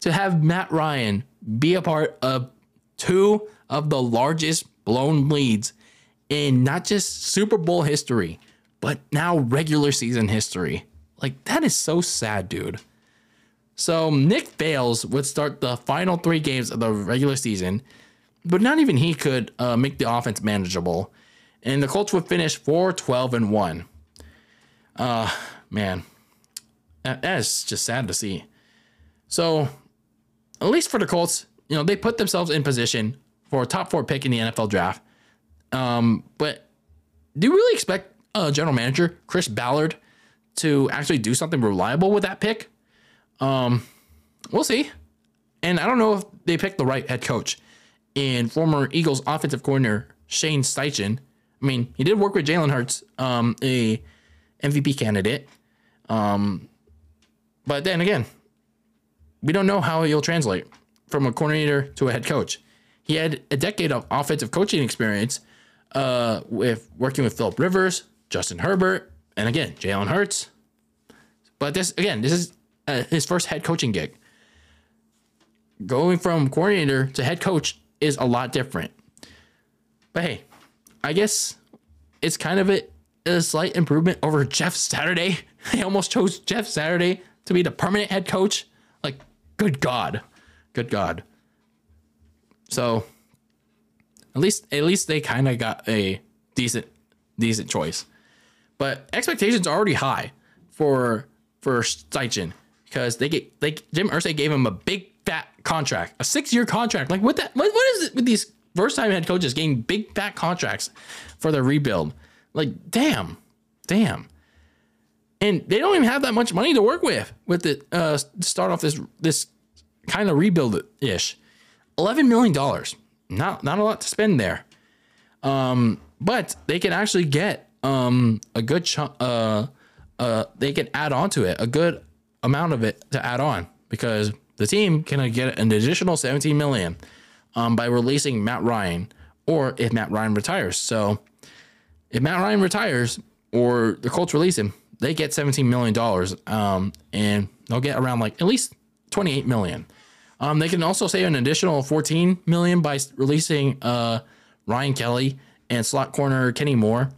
to have Matt Ryan be a part of two of the largest blown leads in not just Super Bowl history, but now regular season history. Like, that is so sad, dude. So, Nick Fails would start the final three games of the regular season, but not even he could uh, make the offense manageable. And the Colts would finish 4 12 and 1. Uh, man, that, that is just sad to see. So, at least for the Colts, you know, they put themselves in position for a top four pick in the NFL draft. Um, but do you really expect uh, general manager Chris Ballard to actually do something reliable with that pick? Um, we'll see. And I don't know if they picked the right head coach in former Eagles offensive coordinator Shane Steichen. I mean, he did work with Jalen Hurts, um, a MVP candidate. Um, but then again, we don't know how he'll translate from a coordinator to a head coach. He had a decade of offensive coaching experience uh, with working with Philip Rivers, Justin Herbert, and again, Jalen Hurts. But this, again, this is uh, his first head coaching gig. Going from coordinator to head coach is a lot different. But hey, I guess it's kind of a, a slight improvement over Jeff Saturday. I almost chose Jeff Saturday to be the permanent head coach. Like, good God. Good God. So at least at least they kind of got a decent decent choice. But expectations are already high for for Steichen because they get they Jim Irsay gave him a big fat contract, a six year contract. Like what that what, what is it with these first time head coaches getting big fat contracts for their rebuild? Like damn, damn. And they don't even have that much money to work with with the uh, start off this this kind of rebuild ish. Eleven million dollars, not not a lot to spend there. Um, but they can actually get um a good chunk. Uh, uh, they can add on to it a good amount of it to add on because the team can get an additional 17 million um, by releasing Matt Ryan or if Matt Ryan retires. So if Matt Ryan retires or the Colts release him, they get 17 million dollars um, and they'll get around like at least 28 million. Um, they can also save an additional 14 million by releasing uh, Ryan Kelly and slot corner Kenny Moore.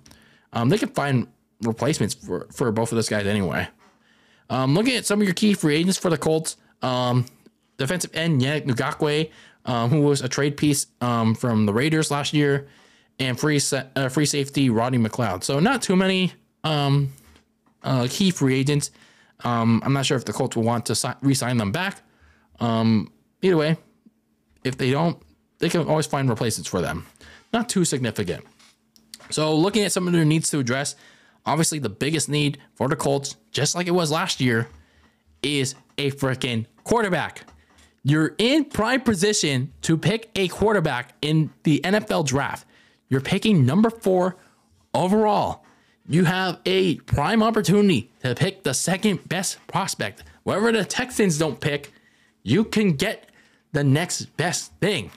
Um, they can find replacements for, for both of those guys anyway. Um, looking at some of your key free agents for the Colts, um, defensive end Yannick Ngakoue, um, who was a trade piece um, from the Raiders last year, and free uh, free safety Rodney McLeod. So not too many um, uh, key free agents. Um, I'm not sure if the Colts will want to si- re-sign them back. Um, either way, if they don't, they can always find replacements for them. Not too significant. So looking at some of their needs to address, obviously the biggest need for the Colts, just like it was last year, is a freaking quarterback. You're in prime position to pick a quarterback in the NFL draft. You're picking number four overall. You have a prime opportunity to pick the second best prospect. Wherever the Texans don't pick, you can get the next best thing.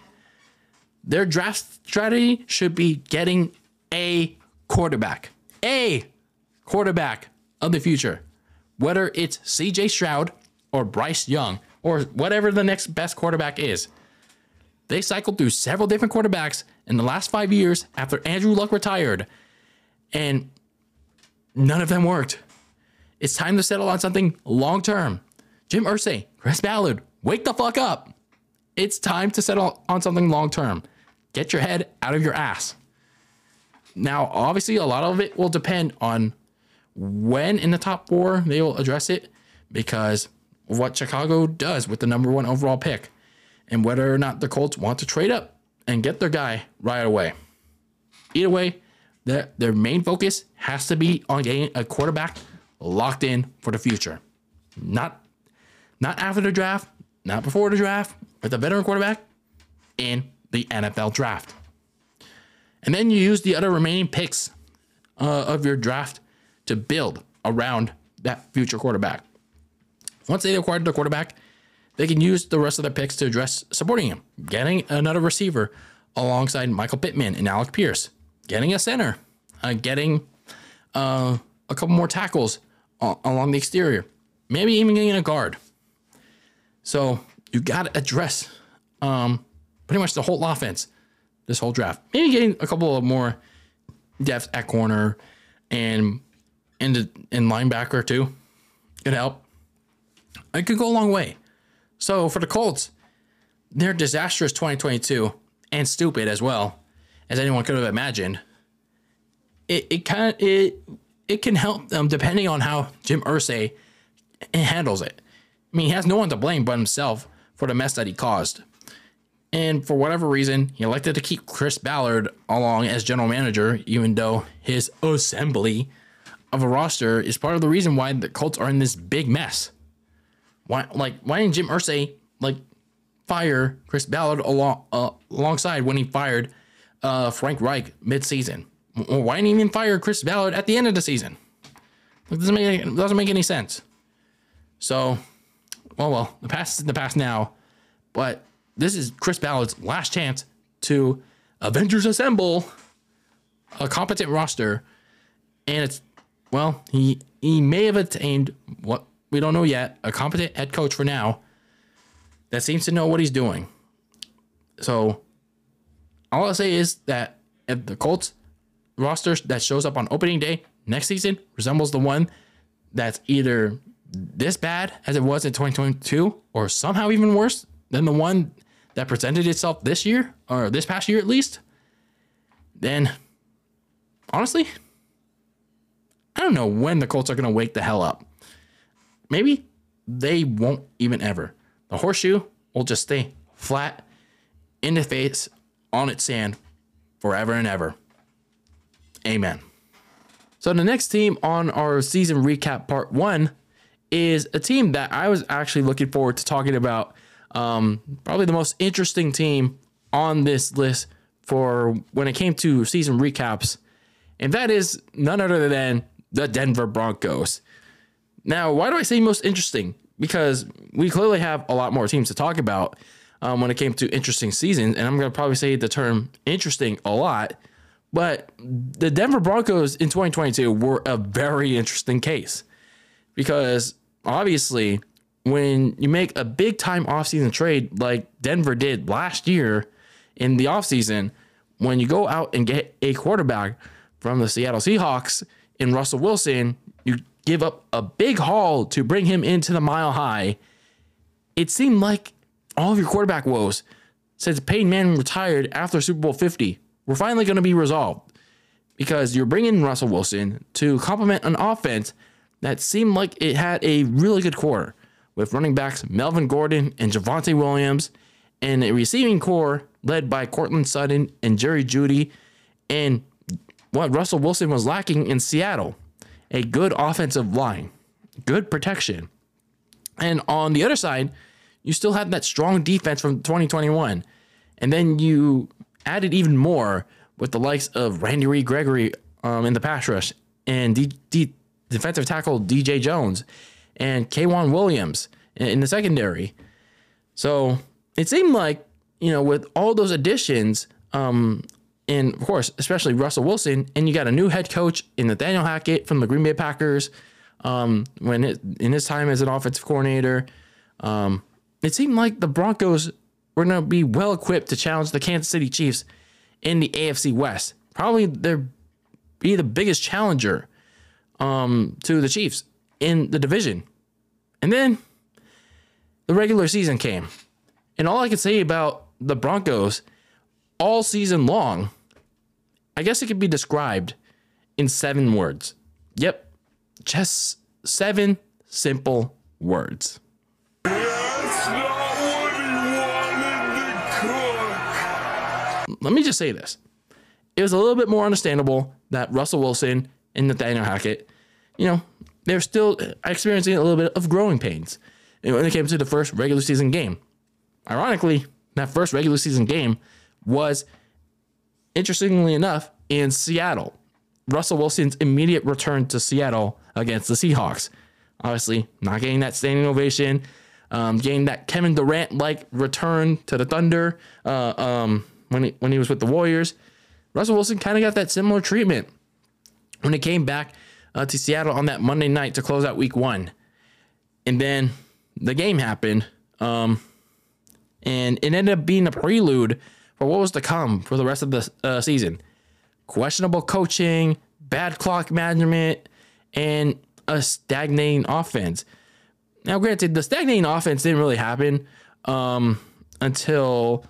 Their draft strategy should be getting a quarterback. A quarterback of the future. Whether it's CJ Stroud or Bryce Young or whatever the next best quarterback is. They cycled through several different quarterbacks in the last five years after Andrew Luck retired, and none of them worked. It's time to settle on something long term. Jim Irsay, Chris Ballard, wake the fuck up. It's time to settle on something long term. Get your head out of your ass. Now, obviously, a lot of it will depend on when in the top four they will address it because what Chicago does with the number one overall pick and whether or not the Colts want to trade up and get their guy right away. Either way, their, their main focus has to be on getting a quarterback locked in for the future. Not not after the draft, not before the draft, but the veteran quarterback in the NFL draft. And then you use the other remaining picks uh, of your draft to build around that future quarterback. Once they acquired the quarterback, they can use the rest of their picks to address supporting him, getting another receiver alongside Michael Pittman and Alec Pierce, getting a center, uh, getting uh, a couple more tackles along the exterior, maybe even getting a guard. So you got to address um, pretty much the whole offense this whole draft. Maybe getting a couple of more depth at corner and and in linebacker too could help. It could go a long way. So for the Colts, they're disastrous 2022 and stupid as well as anyone could have imagined. It it kind of it it can help them depending on how Jim Irsay handles it. I mean, he has no one to blame but himself for the mess that he caused. And for whatever reason, he elected to keep Chris Ballard along as general manager, even though his assembly of a roster is part of the reason why the Colts are in this big mess. Why, like, why didn't Jim Irsay like fire Chris Ballard along uh, alongside when he fired uh, Frank Reich mid-season? Why didn't he even fire Chris Ballard at the end of the season? It doesn't make it doesn't make any sense. So, well, well, the past is the past now, but this is Chris Ballard's last chance to Avengers Assemble a competent roster. And it's, well, he, he may have attained what we don't know yet a competent head coach for now that seems to know what he's doing. So, all I'll say is that if the Colts roster that shows up on opening day next season resembles the one that's either this bad as it was in 2022 or somehow even worse than the one that presented itself this year or this past year at least, then honestly, I don't know when the Colts are going to wake the hell up. Maybe they won't even ever. The horseshoe will just stay flat in the face on its sand forever and ever. Amen. So the next team on our season recap part one is a team that I was actually looking forward to talking about um, probably the most interesting team on this list for when it came to season recaps, and that is none other than the Denver Broncos. Now, why do I say most interesting? Because we clearly have a lot more teams to talk about um, when it came to interesting seasons, and I'm going to probably say the term interesting a lot. But the Denver Broncos in 2022 were a very interesting case because obviously, when you make a big time offseason trade like Denver did last year in the offseason, when you go out and get a quarterback from the Seattle Seahawks in Russell Wilson, you give up a big haul to bring him into the mile high. It seemed like all of your quarterback woes. Since Peyton Manning retired after Super Bowl 50 were finally going to be resolved. Because you're bringing Russell Wilson to complement an offense that seemed like it had a really good core with running backs Melvin Gordon and Javonte Williams and a receiving core led by Courtland Sutton and Jerry Jeudy and what Russell Wilson was lacking in Seattle a good offensive line, good protection. And on the other side, you still had that strong defense from 2021. And then you added even more with the likes of Randy Reed Gregory um, in the pass rush and D- D- defensive tackle DJ Jones and K'Waun Williams in, the secondary. So it seemed like, you know, with all those additions, um, and of course, especially Russell Wilson, and you got a new head coach in Nathaniel Hackett from the Green Bay Packers. Um, when it, in his time as an offensive coordinator, um, it seemed like the Broncos were going to be well equipped to challenge the Kansas City Chiefs in the AFC West. Probably they're be the biggest challenger um, to the Chiefs in the division. And then the regular season came. And all I could say about the Broncos all season long, I guess it could be described in seven words. Yep, just seven simple words. Let me just say this. It was a little bit more understandable that Russell Wilson and Nathaniel Hackett, you know, they're still experiencing a little bit of growing pains when it came to the first regular season game. Ironically, that first regular season game was, interestingly enough, in Seattle. Russell Wilson's immediate return to Seattle against the Seahawks. Obviously, not getting that standing ovation, um, getting that Kevin Durant like return to the Thunder uh, um, when he, when he was with the Warriors. Russell Wilson kind of got that similar treatment when he came back uh, to Seattle on that Monday night to close out Week One, and then the game happened, um, and it ended up being a prelude for what was to come for the rest of the uh, season. Questionable coaching, bad clock management, and a stagnating offense. Now, granted, the stagnating offense didn't really happen um, until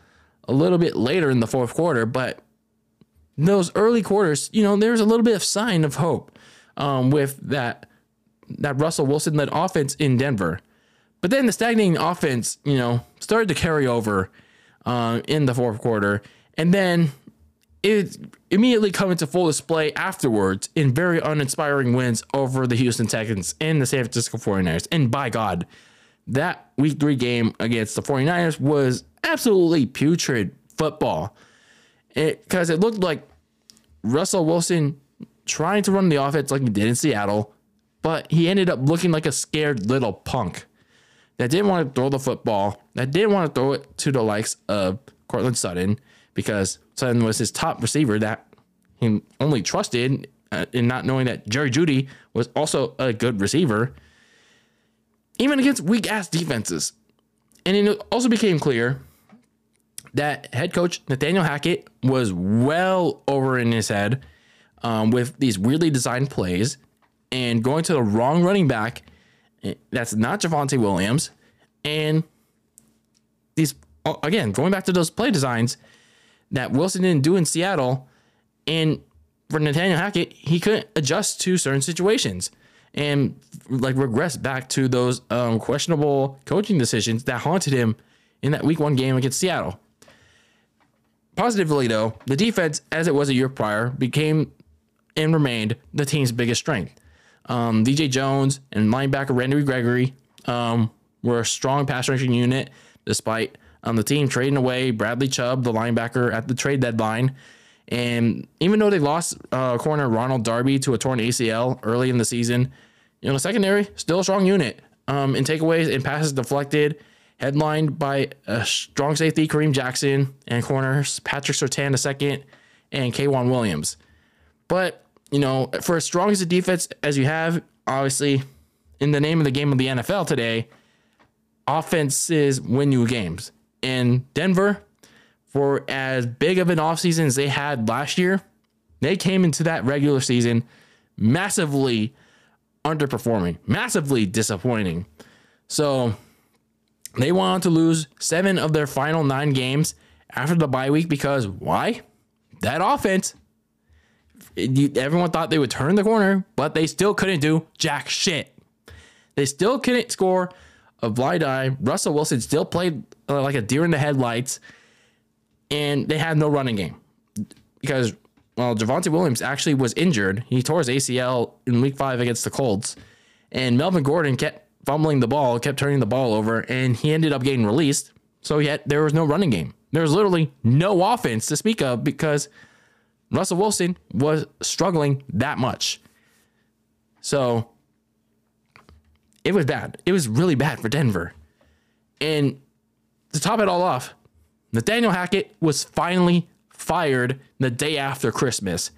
a little bit later in the fourth quarter, but those early quarters, you know, there's a little bit of sign of hope um, with that that Russell Wilson led offense in Denver. But then the stagnating offense, you know, started to carry over uh, in the fourth quarter, and then it immediately come into full display afterwards in very uninspiring wins over the Houston Texans and the San Francisco 49ers. And by God, that week three game against the 49ers was absolutely putrid football. Because it, it looked like Russell Wilson trying to run the offense like he did in Seattle, but he ended up looking like a scared little punk that didn't want to throw the football, that didn't want to throw it to the likes of Courtland Sutton because Sutton was his top receiver that he only trusted uh, in not knowing that Jerry Jeudy was also a good receiver, even against weak ass defenses. And it also became clear that head coach Nathaniel Hackett was well over in his head um, with these weirdly designed plays and going to the wrong running back. Eh, that's not Javonte Williams. And these, again, going back to those play designs that Wilson didn't do in Seattle. And for Nathaniel Hackett, he couldn't adjust to certain situations and like regress back to those um, questionable coaching decisions that haunted him in that week one game against Seattle. Positively, though, the defense, as it was a year prior, became and remained the team's biggest strength. Um, DJ Jones and linebacker Randy Gregory um, were a strong pass rushing unit despite on the team trading away Bradley Chubb, the linebacker, at the trade deadline. And even though they lost uh, corner Ronald Darby to a torn ACL early in the season, you know, the secondary still a strong unit um, in takeaways and passes deflected, headlined by a strong safety Kareem Jackson and corners Patrick Surtain II and K'Waun Williams. But you know, for as strong as a defense as you have, obviously, in the name of the game of the NFL today, offenses win you games. In Denver, for as big of an offseason as they had last year, they came into that regular season massively underperforming, massively disappointing. So they went on to lose seven of their final nine games after the bye week because why? That offense. Everyone thought they would turn the corner, but they still couldn't do jack shit. They still couldn't score a blind eye. Russell Wilson still played uh, like a deer in the headlights, and they had no running game because well, Javonte Williams actually was injured. He tore his ACL in Week Five against the Colts, and Melvin Gordon kept fumbling the ball, kept turning the ball over, and he ended up getting released. So yet there was no running game. There was literally no offense to speak of because Russell Wilson was struggling that much. So it was bad. It was really bad for Denver. And to top it all off, Nathaniel Hackett was finally fired the day after Christmas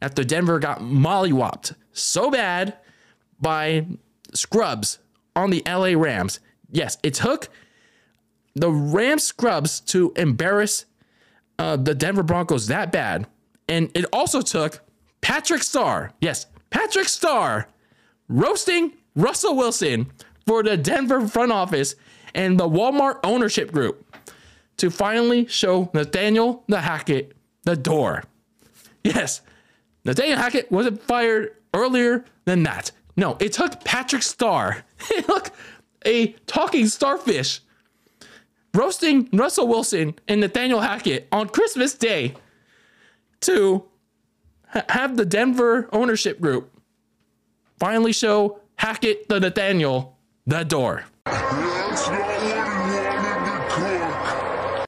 after Denver got mollywopped so bad by scrubs on the LA Rams. Yes, it took the Rams scrubs to embarrass uh, the Denver Broncos that bad. And it also took Patrick Star, yes, Patrick Star, roasting Russell Wilson for the Denver front office and the Walmart ownership group to finally show Nathaniel the Hackett the door. Yes, Nathaniel Hackett wasn't fired earlier than that. No, it took Patrick Star. It took a talking starfish roasting Russell Wilson and Nathaniel Hackett on Christmas Day to ha- have the Denver ownership group finally show Hackett the Nathaniel the door.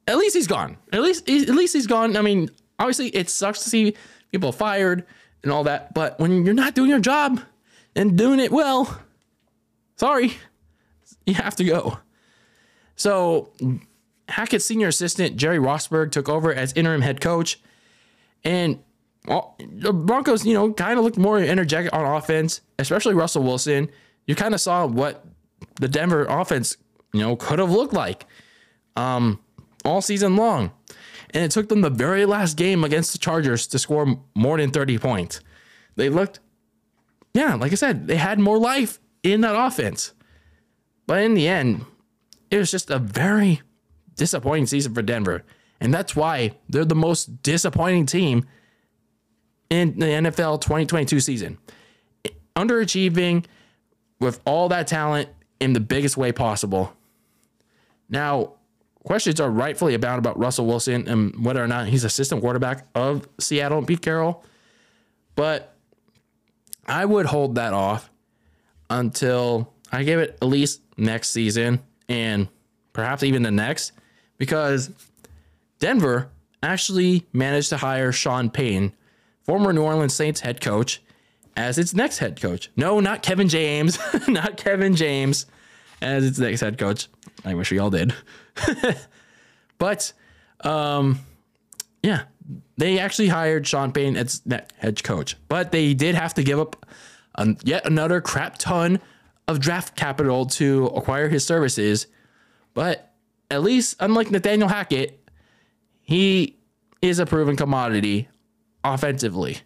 At least he's gone. At least at least he's gone. I mean, obviously it sucks to see people fired and all that, but when you're not doing your job and doing it well, sorry, you have to go. So Hackett's senior assistant Jerry Rosburg took over as interim head coach, and the Broncos, you know, kind of looked more energetic on offense, especially Russell Wilson. You kind of saw what the Denver offense, you know, could have looked like um, all season long. And it took them the very last game against the Chargers to score more than 30 points. They looked, yeah, like I said, they had more life in that offense. But in the end, it was just a very disappointing season for Denver. And that's why they're the most disappointing team in the NFL 2022 season. Underachieving with all that talent in the biggest way possible. Now, questions are rightfully abound about Russell Wilson and whether or not he's assistant quarterback of Seattle and Pete Carroll. But I would hold that off until I give it at least next season and perhaps even the next because Denver actually managed to hire Sean Payton former New Orleans Saints head coach, as its next head coach. No, not Kevin James, not Kevin James as its next head coach. I wish we all did. but um, yeah, they actually hired Sean Payton as head coach, but they did have to give up yet another crap ton of draft capital to acquire his services. But at least, unlike Nathaniel Hackett, he is a proven commodity offensively.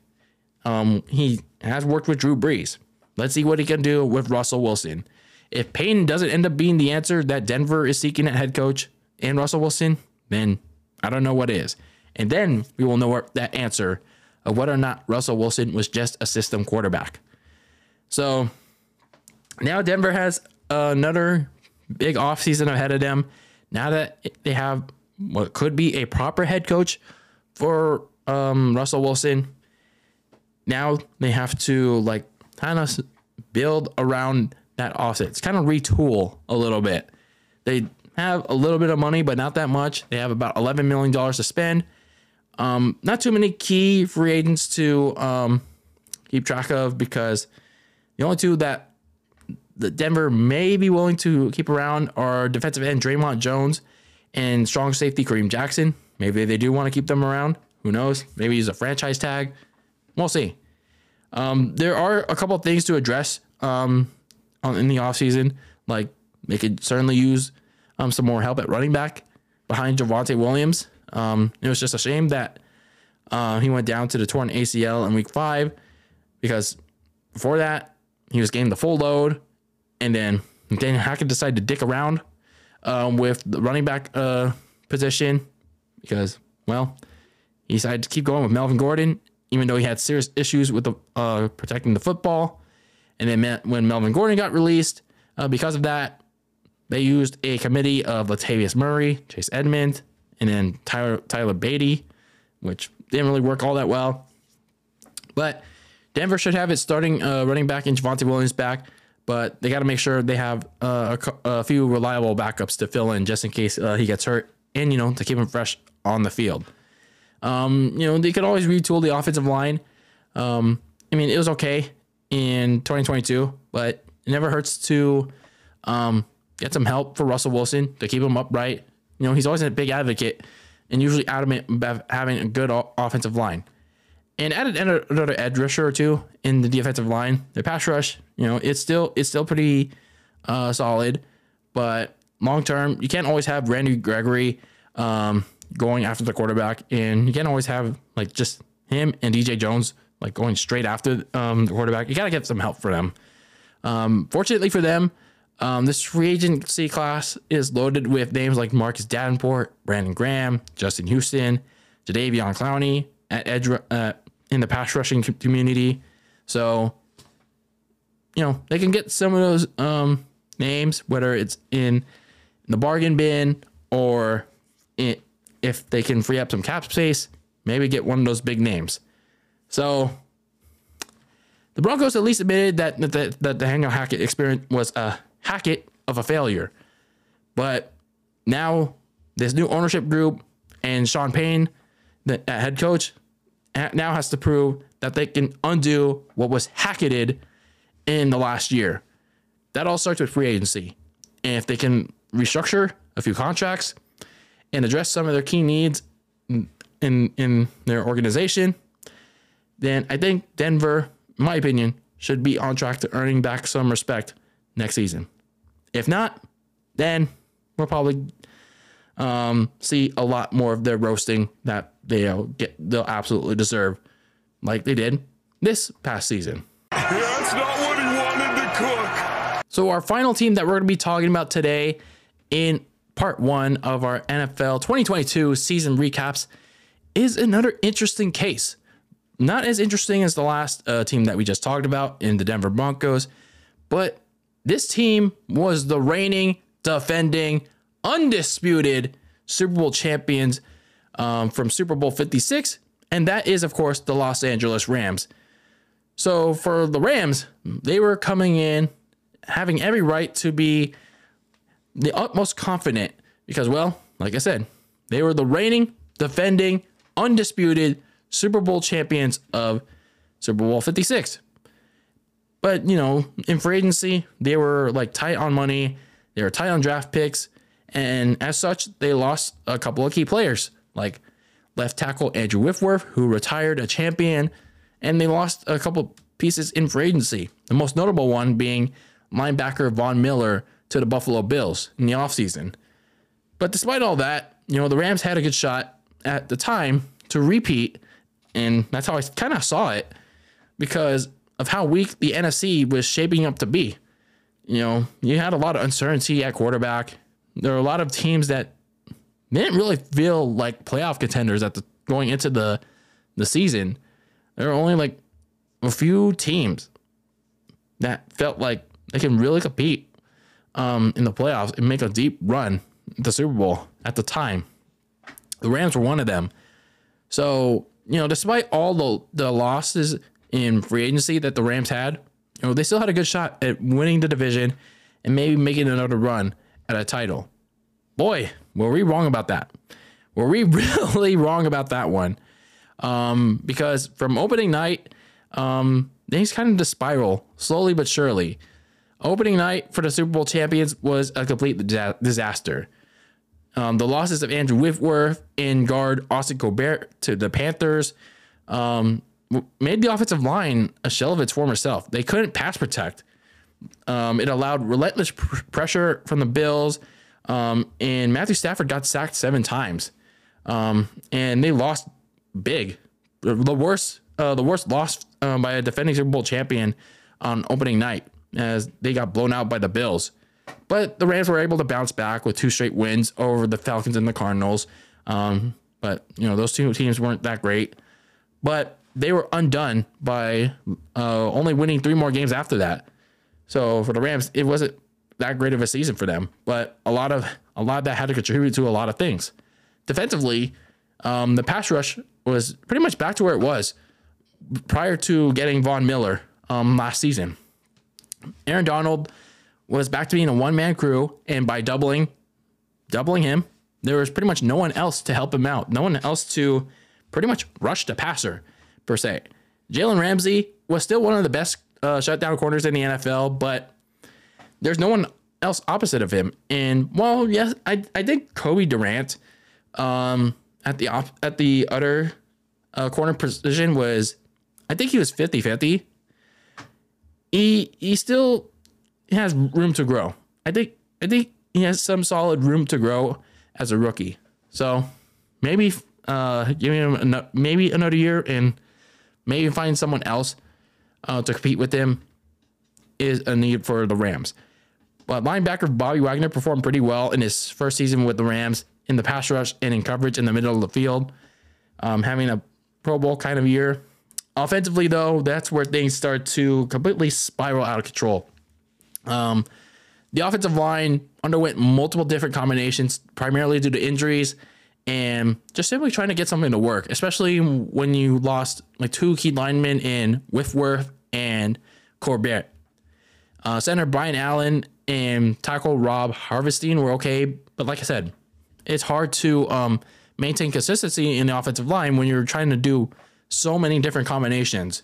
Um, he has worked with Drew Brees. Let's see what he can do with Russell Wilson. If Payton doesn't end up being the answer that Denver is seeking at head coach and Russell Wilson, then I don't know what is. And then we will know that answer of whether or not Russell Wilson was just a system quarterback. So now Denver has another big offseason ahead of them. Now that they have what could be a proper head coach for um, Russell Wilson. Now they have to like kind of build around that. It's kind of retool a little bit. They have a little bit of money, but not that much. They have about $11 million to spend. Um, not too many key free agents to um, keep track of because the only two that the Denver may be willing to keep around are defensive end Dre'Mont Jones and strong safety Kareem Jackson. Maybe they do want to keep them around. Who knows? Maybe he's a franchise tag. We'll see. Um, there are a couple things to address um, in the offseason. Like they could certainly use um, some more help at running back behind Javonte Williams. Um, it was just a shame that uh, he went down to the torn ACL in week five because before that, he was getting the full load. And then Dan Hackett decided to dick around um, with the running back uh, position because, well, he decided to keep going with Melvin Gordon, even though he had serious issues with the, uh, protecting the football. And then when Melvin Gordon got released, uh, because of that, they used a committee of Latavius Murray, Chase Edmonds, and then Tyler Tyler Badie, which didn't really work all that well. But Denver should have it starting uh, running back in Javonte Williams back, but they got to make sure they have uh, a, a, few reliable backups to fill in just in case uh, he gets hurt, and you know to keep him fresh on the field. Um, you know they could always retool the offensive line. Um, I mean it was okay in 2022, but it never hurts to um, get some help for Russell Wilson to keep him upright. You know, he's always a big advocate and usually adamant about having a good offensive line. And added another edge rusher or two in the defensive line. Their pass rush, you know, it's still it's still pretty uh, solid, but long term, you can't always have Randy Gregory um, going after the quarterback, and you can't always have like just him and DJ Jones like going straight after um, the quarterback. You got to get some help for them. Um, fortunately for them, um, this free agency class is loaded with names like Marcus Davenport, Brandon Graham, Justin Houston, Jadeveon Clowney at edge uh, in the pass rushing community. So, you know, they can get some of those um, names, whether it's in the bargain bin or it, if they can free up some cap space, maybe get one of those big names. So the Broncos at least admitted that that, the Nathaniel Hackett experience was a Hackett of a failure. But now this new ownership group and Sean Payton, the uh, head coach, now has to prove that they can undo what was Hacketted in the last year. That all starts with free agency. And if they can restructure a few contracts and address some of their key needs in, in, in their organization, then I think Denver, in my opinion, should be on track to earning back some respect next season. If not, then we'll probably um, see a lot more of their roasting that they'll get they'll absolutely deserve, like they did this past season. That's not what he wanted to cook. So our final team that we're going to be talking about today in part one of our NFL 2022 season recaps is another interesting case. Not as interesting as the last uh, team that we just talked about in the Denver Broncos, but this team was the reigning, defending, undisputed Super Bowl champions um, from Super Bowl 56. And that is, of course, the Los Angeles Rams. So for the Rams, they were coming in having every right to be the utmost confident because, well, like I said, they were the reigning, defending, undisputed Super Bowl champions of Super Bowl 56. But, you know, in free agency, they were like tight on money, they were tight on draft picks, and as such, they lost a couple of key players, like left tackle Andrew Whitworth, who retired a champion, and they lost a couple pieces in free agency. The most notable one being linebacker Von Miller to the Buffalo Bills in the offseason. But despite all that, you know, the Rams had a good shot at the time to repeat, and that's how I kind of saw it. Because of how weak the NFC was shaping up to be. You know, you had a lot of uncertainty at quarterback. There were a lot of teams that didn't really feel like playoff contenders at the going into the the season. There were only like a few teams that felt like they can really compete um, in the playoffs and make a deep run the Super Bowl at the time. The Rams were one of them. So, you know, despite all the, the losses in free agency that the Rams had, you know, they still had a good shot at winning the division and maybe making another run at a title. boy, were we wrong about that. Were we really wrong about that one? Um, because from opening night, um, things kind of to spiral slowly but surely. Opening night for the Super Bowl champions was a complete disaster. Um, the losses of Andrew Whitworth and guard Austin Corbett to the Panthers um, made the offensive line a shell of its former self. They couldn't pass protect. Um, it allowed relentless pr- pressure from the Bills, um, and Matthew Stafford got sacked seven times, um, and they lost big. The, worst, uh, the worst loss um, by a defending Super Bowl champion on opening night, as they got blown out by the Bills. But the Rams were able to bounce back with two straight wins over the Falcons and the Cardinals. Um, but you know those two teams weren't that great. But they were undone by uh, only winning three more games after that. So for the Rams, it wasn't that great of a season for them. But a lot of a lot of that had to contribute to a lot of things. Defensively, um, the pass rush was pretty much back to where it was prior to getting Von Miller um, last season. Aaron Donald was back to being a one man crew, and by doubling, doubling him, there was pretty much no one else to help him out. No one else to pretty much rush the passer per se. Jalen Ramsey was still one of the best uh, shutdown corners in the NFL, but there's no one else opposite of him. And well, yes, I I think Cobie Durant um, at the op- at the other uh, corner position was I think he was 50-50. He he still has room to grow. I think I think he has some solid room to grow as a rookie. So maybe uh, give him an, maybe another year and maybe find someone else uh, to compete with him is a need for the Rams. But linebacker Bobby Wagner performed pretty well in his first season with the Rams in the pass rush and in coverage in the middle of the field, um, having a Pro Bowl kind of year. Offensively, though, that's where things start to completely spiral out of control. Um, the offensive line underwent multiple different combinations, primarily due to injuries and just simply trying to get something to work, especially when you lost like two key linemen in Whitworth and Corbett. Uh, center Brian Allen and tackle Rob Havenstein were okay, but like I said, it's hard to um, maintain consistency in the offensive line when you're trying to do so many different combinations.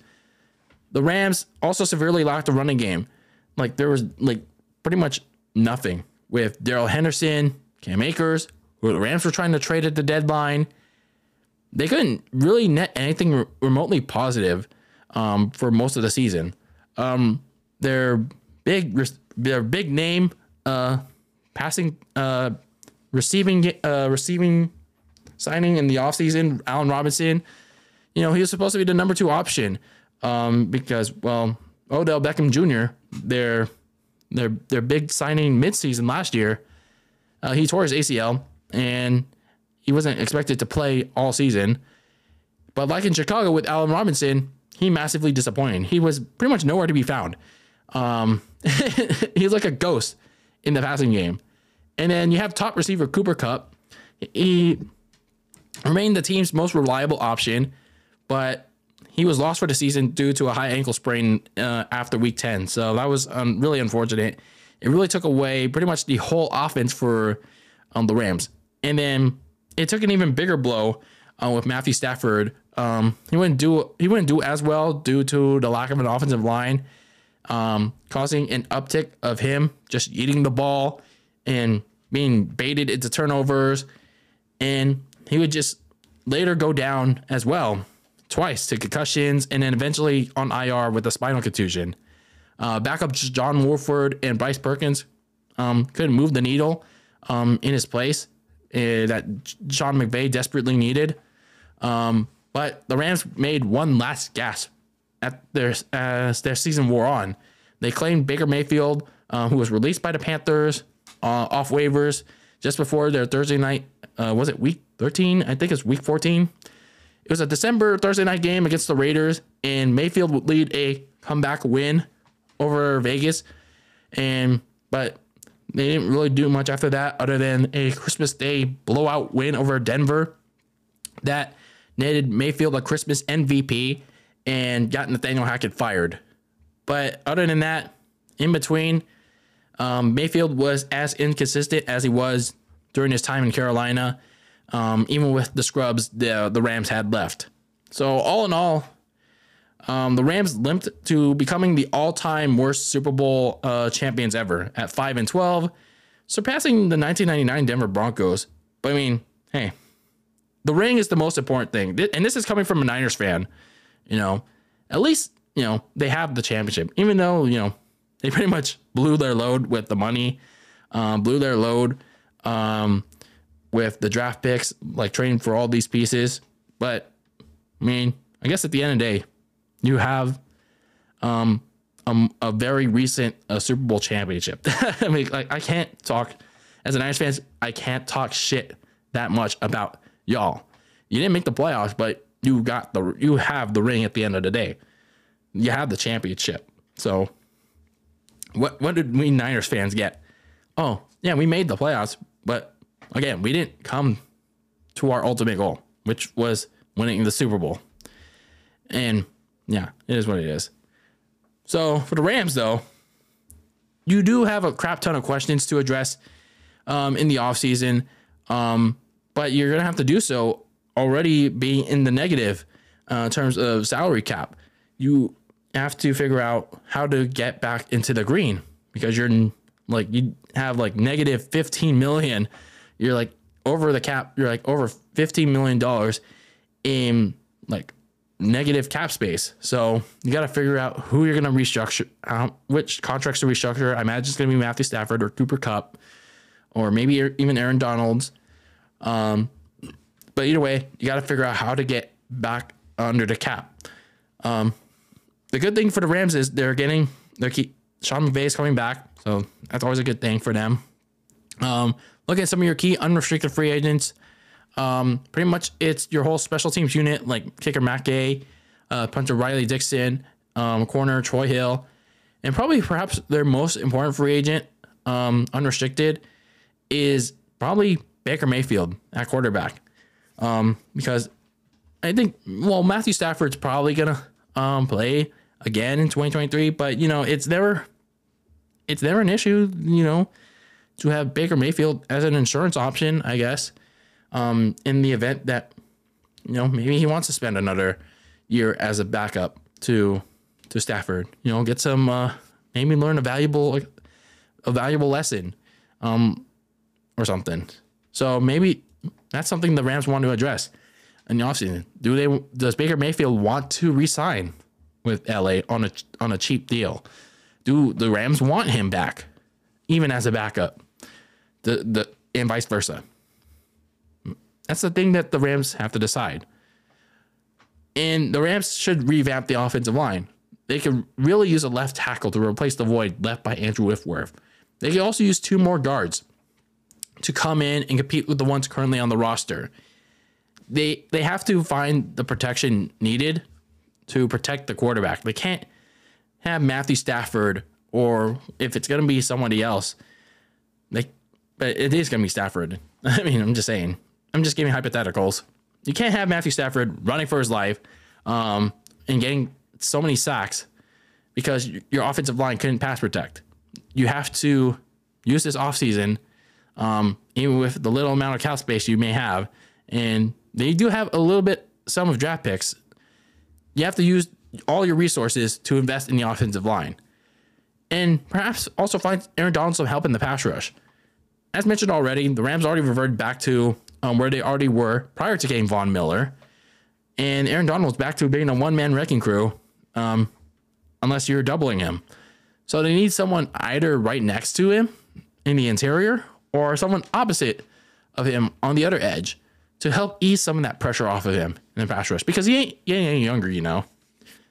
The Rams also severely lacked a running game. Like there was like pretty much nothing with Darrell Henderson, Cam Akers, the Rams were trying to trade at the deadline. They couldn't really net anything re- remotely positive um, for most of the season. Um, their big, their big name, uh, passing, uh, receiving, uh, receiving signing in the offseason, Allen Robinson. You know, he was supposed to be the number two option um, because, well, Odell Beckham Jr., their their their big signing midseason last year, uh, he tore his ACL and he wasn't expected to play all season. But like in Chicago with Allen Robinson, he massively disappointed. He was pretty much nowhere to be found. Um, he's like a ghost in the passing game. And then you have top receiver Cooper Kupp. He remained the team's most reliable option, but he was lost for the season due to a high ankle sprain uh, after week 10. So that was um, really unfortunate. It really took away pretty much the whole offense for um, the Rams. And then it took an even bigger blow uh, with Matthew Stafford. Um, he wouldn't do he wouldn't do as well due to the lack of an offensive line, um, causing an uptick of him just eating the ball and being baited into turnovers, and he would just later go down as well twice to concussions, and then eventually on IR with a spinal contusion. Uh, backup John Wolford and Bryce Perkins um, couldn't move the needle um, in his place uh, that Sean McVay desperately needed. Um, but the Rams made one last gasp at their as their season wore on. They claimed Baker Mayfield, uh, who was released by the Panthers uh, off waivers just before their Thursday night. Uh, was it week 13? I think it's week 14 it was a December Thursday night game against the Raiders, and Mayfield would lead a comeback win over Vegas. And but they didn't really do much after that other than a Christmas Day blowout win over Denver that netted Mayfield a Christmas MVP and got Nathaniel Hackett fired. But other than that, in between, um, Mayfield was as inconsistent as he was during his time in Carolina. Um, even with the scrubs the the Rams had left. So all in all, um, the Rams limped to becoming the all-time worst Super Bowl uh, champions ever at five and twelve, surpassing the 1999 Denver Broncos. But I mean, hey, the ring is the most important thing, and this is coming from a Niners fan. You know, at least you know they have the championship, even though you know they pretty much blew their load with the money, um, blew their load um, with the draft picks, like trading for all these pieces. But I mean, I guess at the end of the day, you have um, a, a very recent uh, Super Bowl championship. I mean, like I can't talk as a Niners fan. I can't talk shit that much about y'all. You didn't make the playoffs, but you got the you have the ring at the end of the day. You have the championship. So what what did we Niners fans get? Oh, yeah, we made the playoffs, but again, we didn't come to our ultimate goal, which was winning the Super Bowl. And yeah, it is what it is. So for the Rams, though, you do have a crap ton of questions to address um, in the offseason, um, but you're going to have to do so already being in the negative uh, in terms of salary cap. You have to figure out how to get back into the green because you're like you have like negative 15 million you're like over the cap you're like over 15 million dollars in like negative cap space so you got to figure out who you're going to restructure which contracts to restructure i imagine it's going to be matthew stafford or cooper Kupp or maybe even aaron donalds um, but either way you got to figure out how to get back under the cap um, the good thing for the Rams is they're getting their key. Sean McVay is coming back, so that's always a good thing for them. Um, look at some of your key unrestricted free agents. Um, pretty much it's your whole special teams unit, like kicker Matt Gay, uh, punter Riley Dixon, um, corner Troy Hill, and probably perhaps their most important free agent, um, unrestricted, is probably Baker Mayfield at quarterback. Um, because I think well Matthew Stafford's probably gonna um, play again in 2023. But you know, it's never it's never an issue, you know, to have Baker Mayfield as an insurance option, I guess, um, in the event that you know maybe he wants to spend another year as a backup to to Stafford. You know, get some uh, maybe learn a valuable a valuable lesson, um, or something. So maybe that's something the Rams want to address in the offseason. Do they does Baker Mayfield want to resign with LA on a on a cheap deal? Do the Rams want him back, even as a backup? The the and vice versa. That's the thing that the Rams have to decide. And the Rams should revamp the offensive line. They could really use a left tackle to replace the void left by Andrew Whitworth. They could also use two more guards to come in and compete with the ones currently on the roster. They they have to find the protection needed to protect the quarterback. They can't have Matthew Stafford or if it's going to be somebody else, they, but it is going to be Stafford. I mean, I'm just saying. I'm just giving hypotheticals. You can't have Matthew Stafford running for his life um, and getting so many sacks because your offensive line couldn't pass protect. You have to use this offseason, um, even with the little amount of cap space you may have. And they do have a little bit, some of draft picks you have to use all your resources to invest in the offensive line. And perhaps also find Aaron Donald some help in the pass rush. As mentioned already, the Rams already reverted back to um, where they already were prior to getting Von Miller. And Aaron Donald's back to being a one man wrecking crew, um, unless you're doubling him. So they need someone either right next to him in the interior or someone opposite of him on the other edge to help ease some of that pressure off of him in the pass rush because he ain't, he ain't any younger, you know.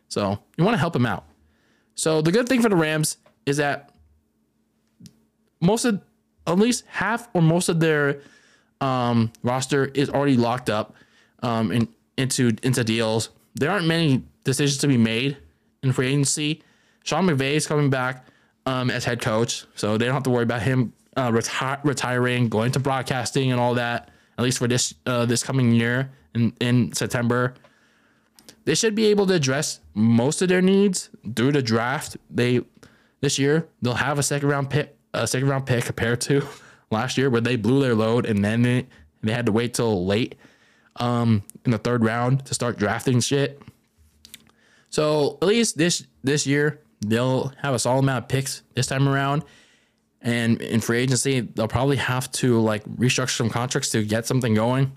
So you want to help him out. So the good thing for the Rams is that most of, at least half or most of their um, roster is already locked up um, in, into into deals. There aren't many decisions to be made in free agency. Sean McVay is coming back um, as head coach, so they don't have to worry about him uh, reti- retiring, going to broadcasting, and all that at least for this uh, this coming year in, in September. They should be able to address most of their needs through the draft. They this year they'll have a second round pick, a second round pick compared to last year where they blew their load and then they, they had to wait till late um, in the third round to start drafting shit. So at least this this year they'll have a solid amount of picks this time around. And in free agency, they'll probably have to like restructure some contracts to get something going.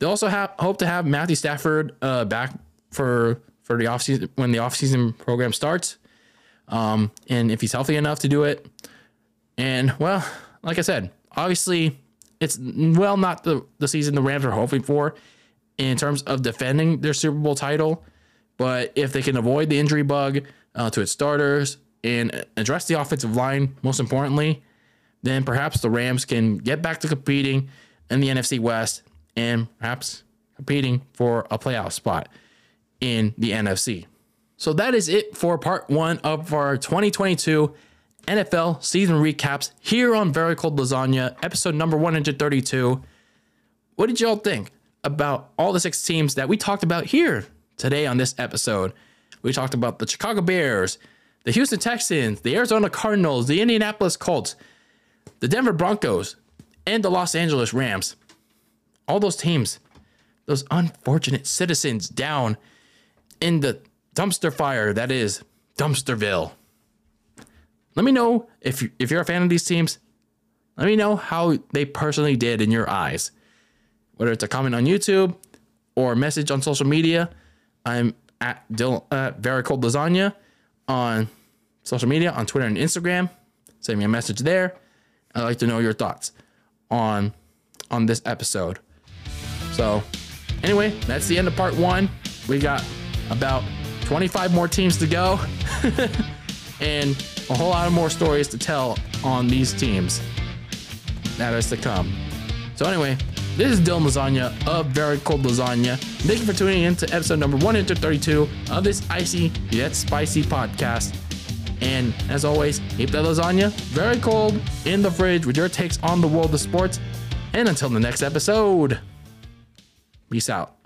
They also have hope to have Matthew Stafford uh, back for for the offseason when the offseason program starts. Um, and if he's healthy enough to do it. And well, like I said, obviously it's well not the, the season the Rams are hoping for in terms of defending their Super Bowl title. But if they can avoid the injury bug uh, to its starters and address the offensive line, most importantly, then perhaps the Rams can get back to competing in the NFC West and perhaps competing for a playoff spot in the NFC. So that is it for part one of our 2022 NFL season recaps here on Very Cold Lasagna, episode number 132. What did y'all think about all the six teams that we talked about here today on this episode? We talked about the Chicago Bears, the Houston Texans, the Arizona Cardinals, the Indianapolis Colts, the Denver Broncos, and the Los Angeles Rams. All those teams, those unfortunate citizens down in the dumpster fire that is Dumpsterville. Let me know if you, if you're a fan of these teams. Let me know how they personally did in your eyes. Whether it's a comment on YouTube or a message on social media, I'm at Dylan, uh, Very Cold Lasagna on social media, on Twitter and Instagram. Send me a message there. I'd like to know your thoughts on on this episode. So, anyway, that's the end of part one. We got about 25 more teams to go, and a whole lot of more stories to tell on these teams that is to come. So, anyway, this is Dylan Lasagna of Very Cold Lasagna. Thank you for tuning in to episode number 132 of this icy yet spicy podcast. And as always, keep that lasagna very cold in the fridge with your takes on the world of sports. And until the next episode, peace out.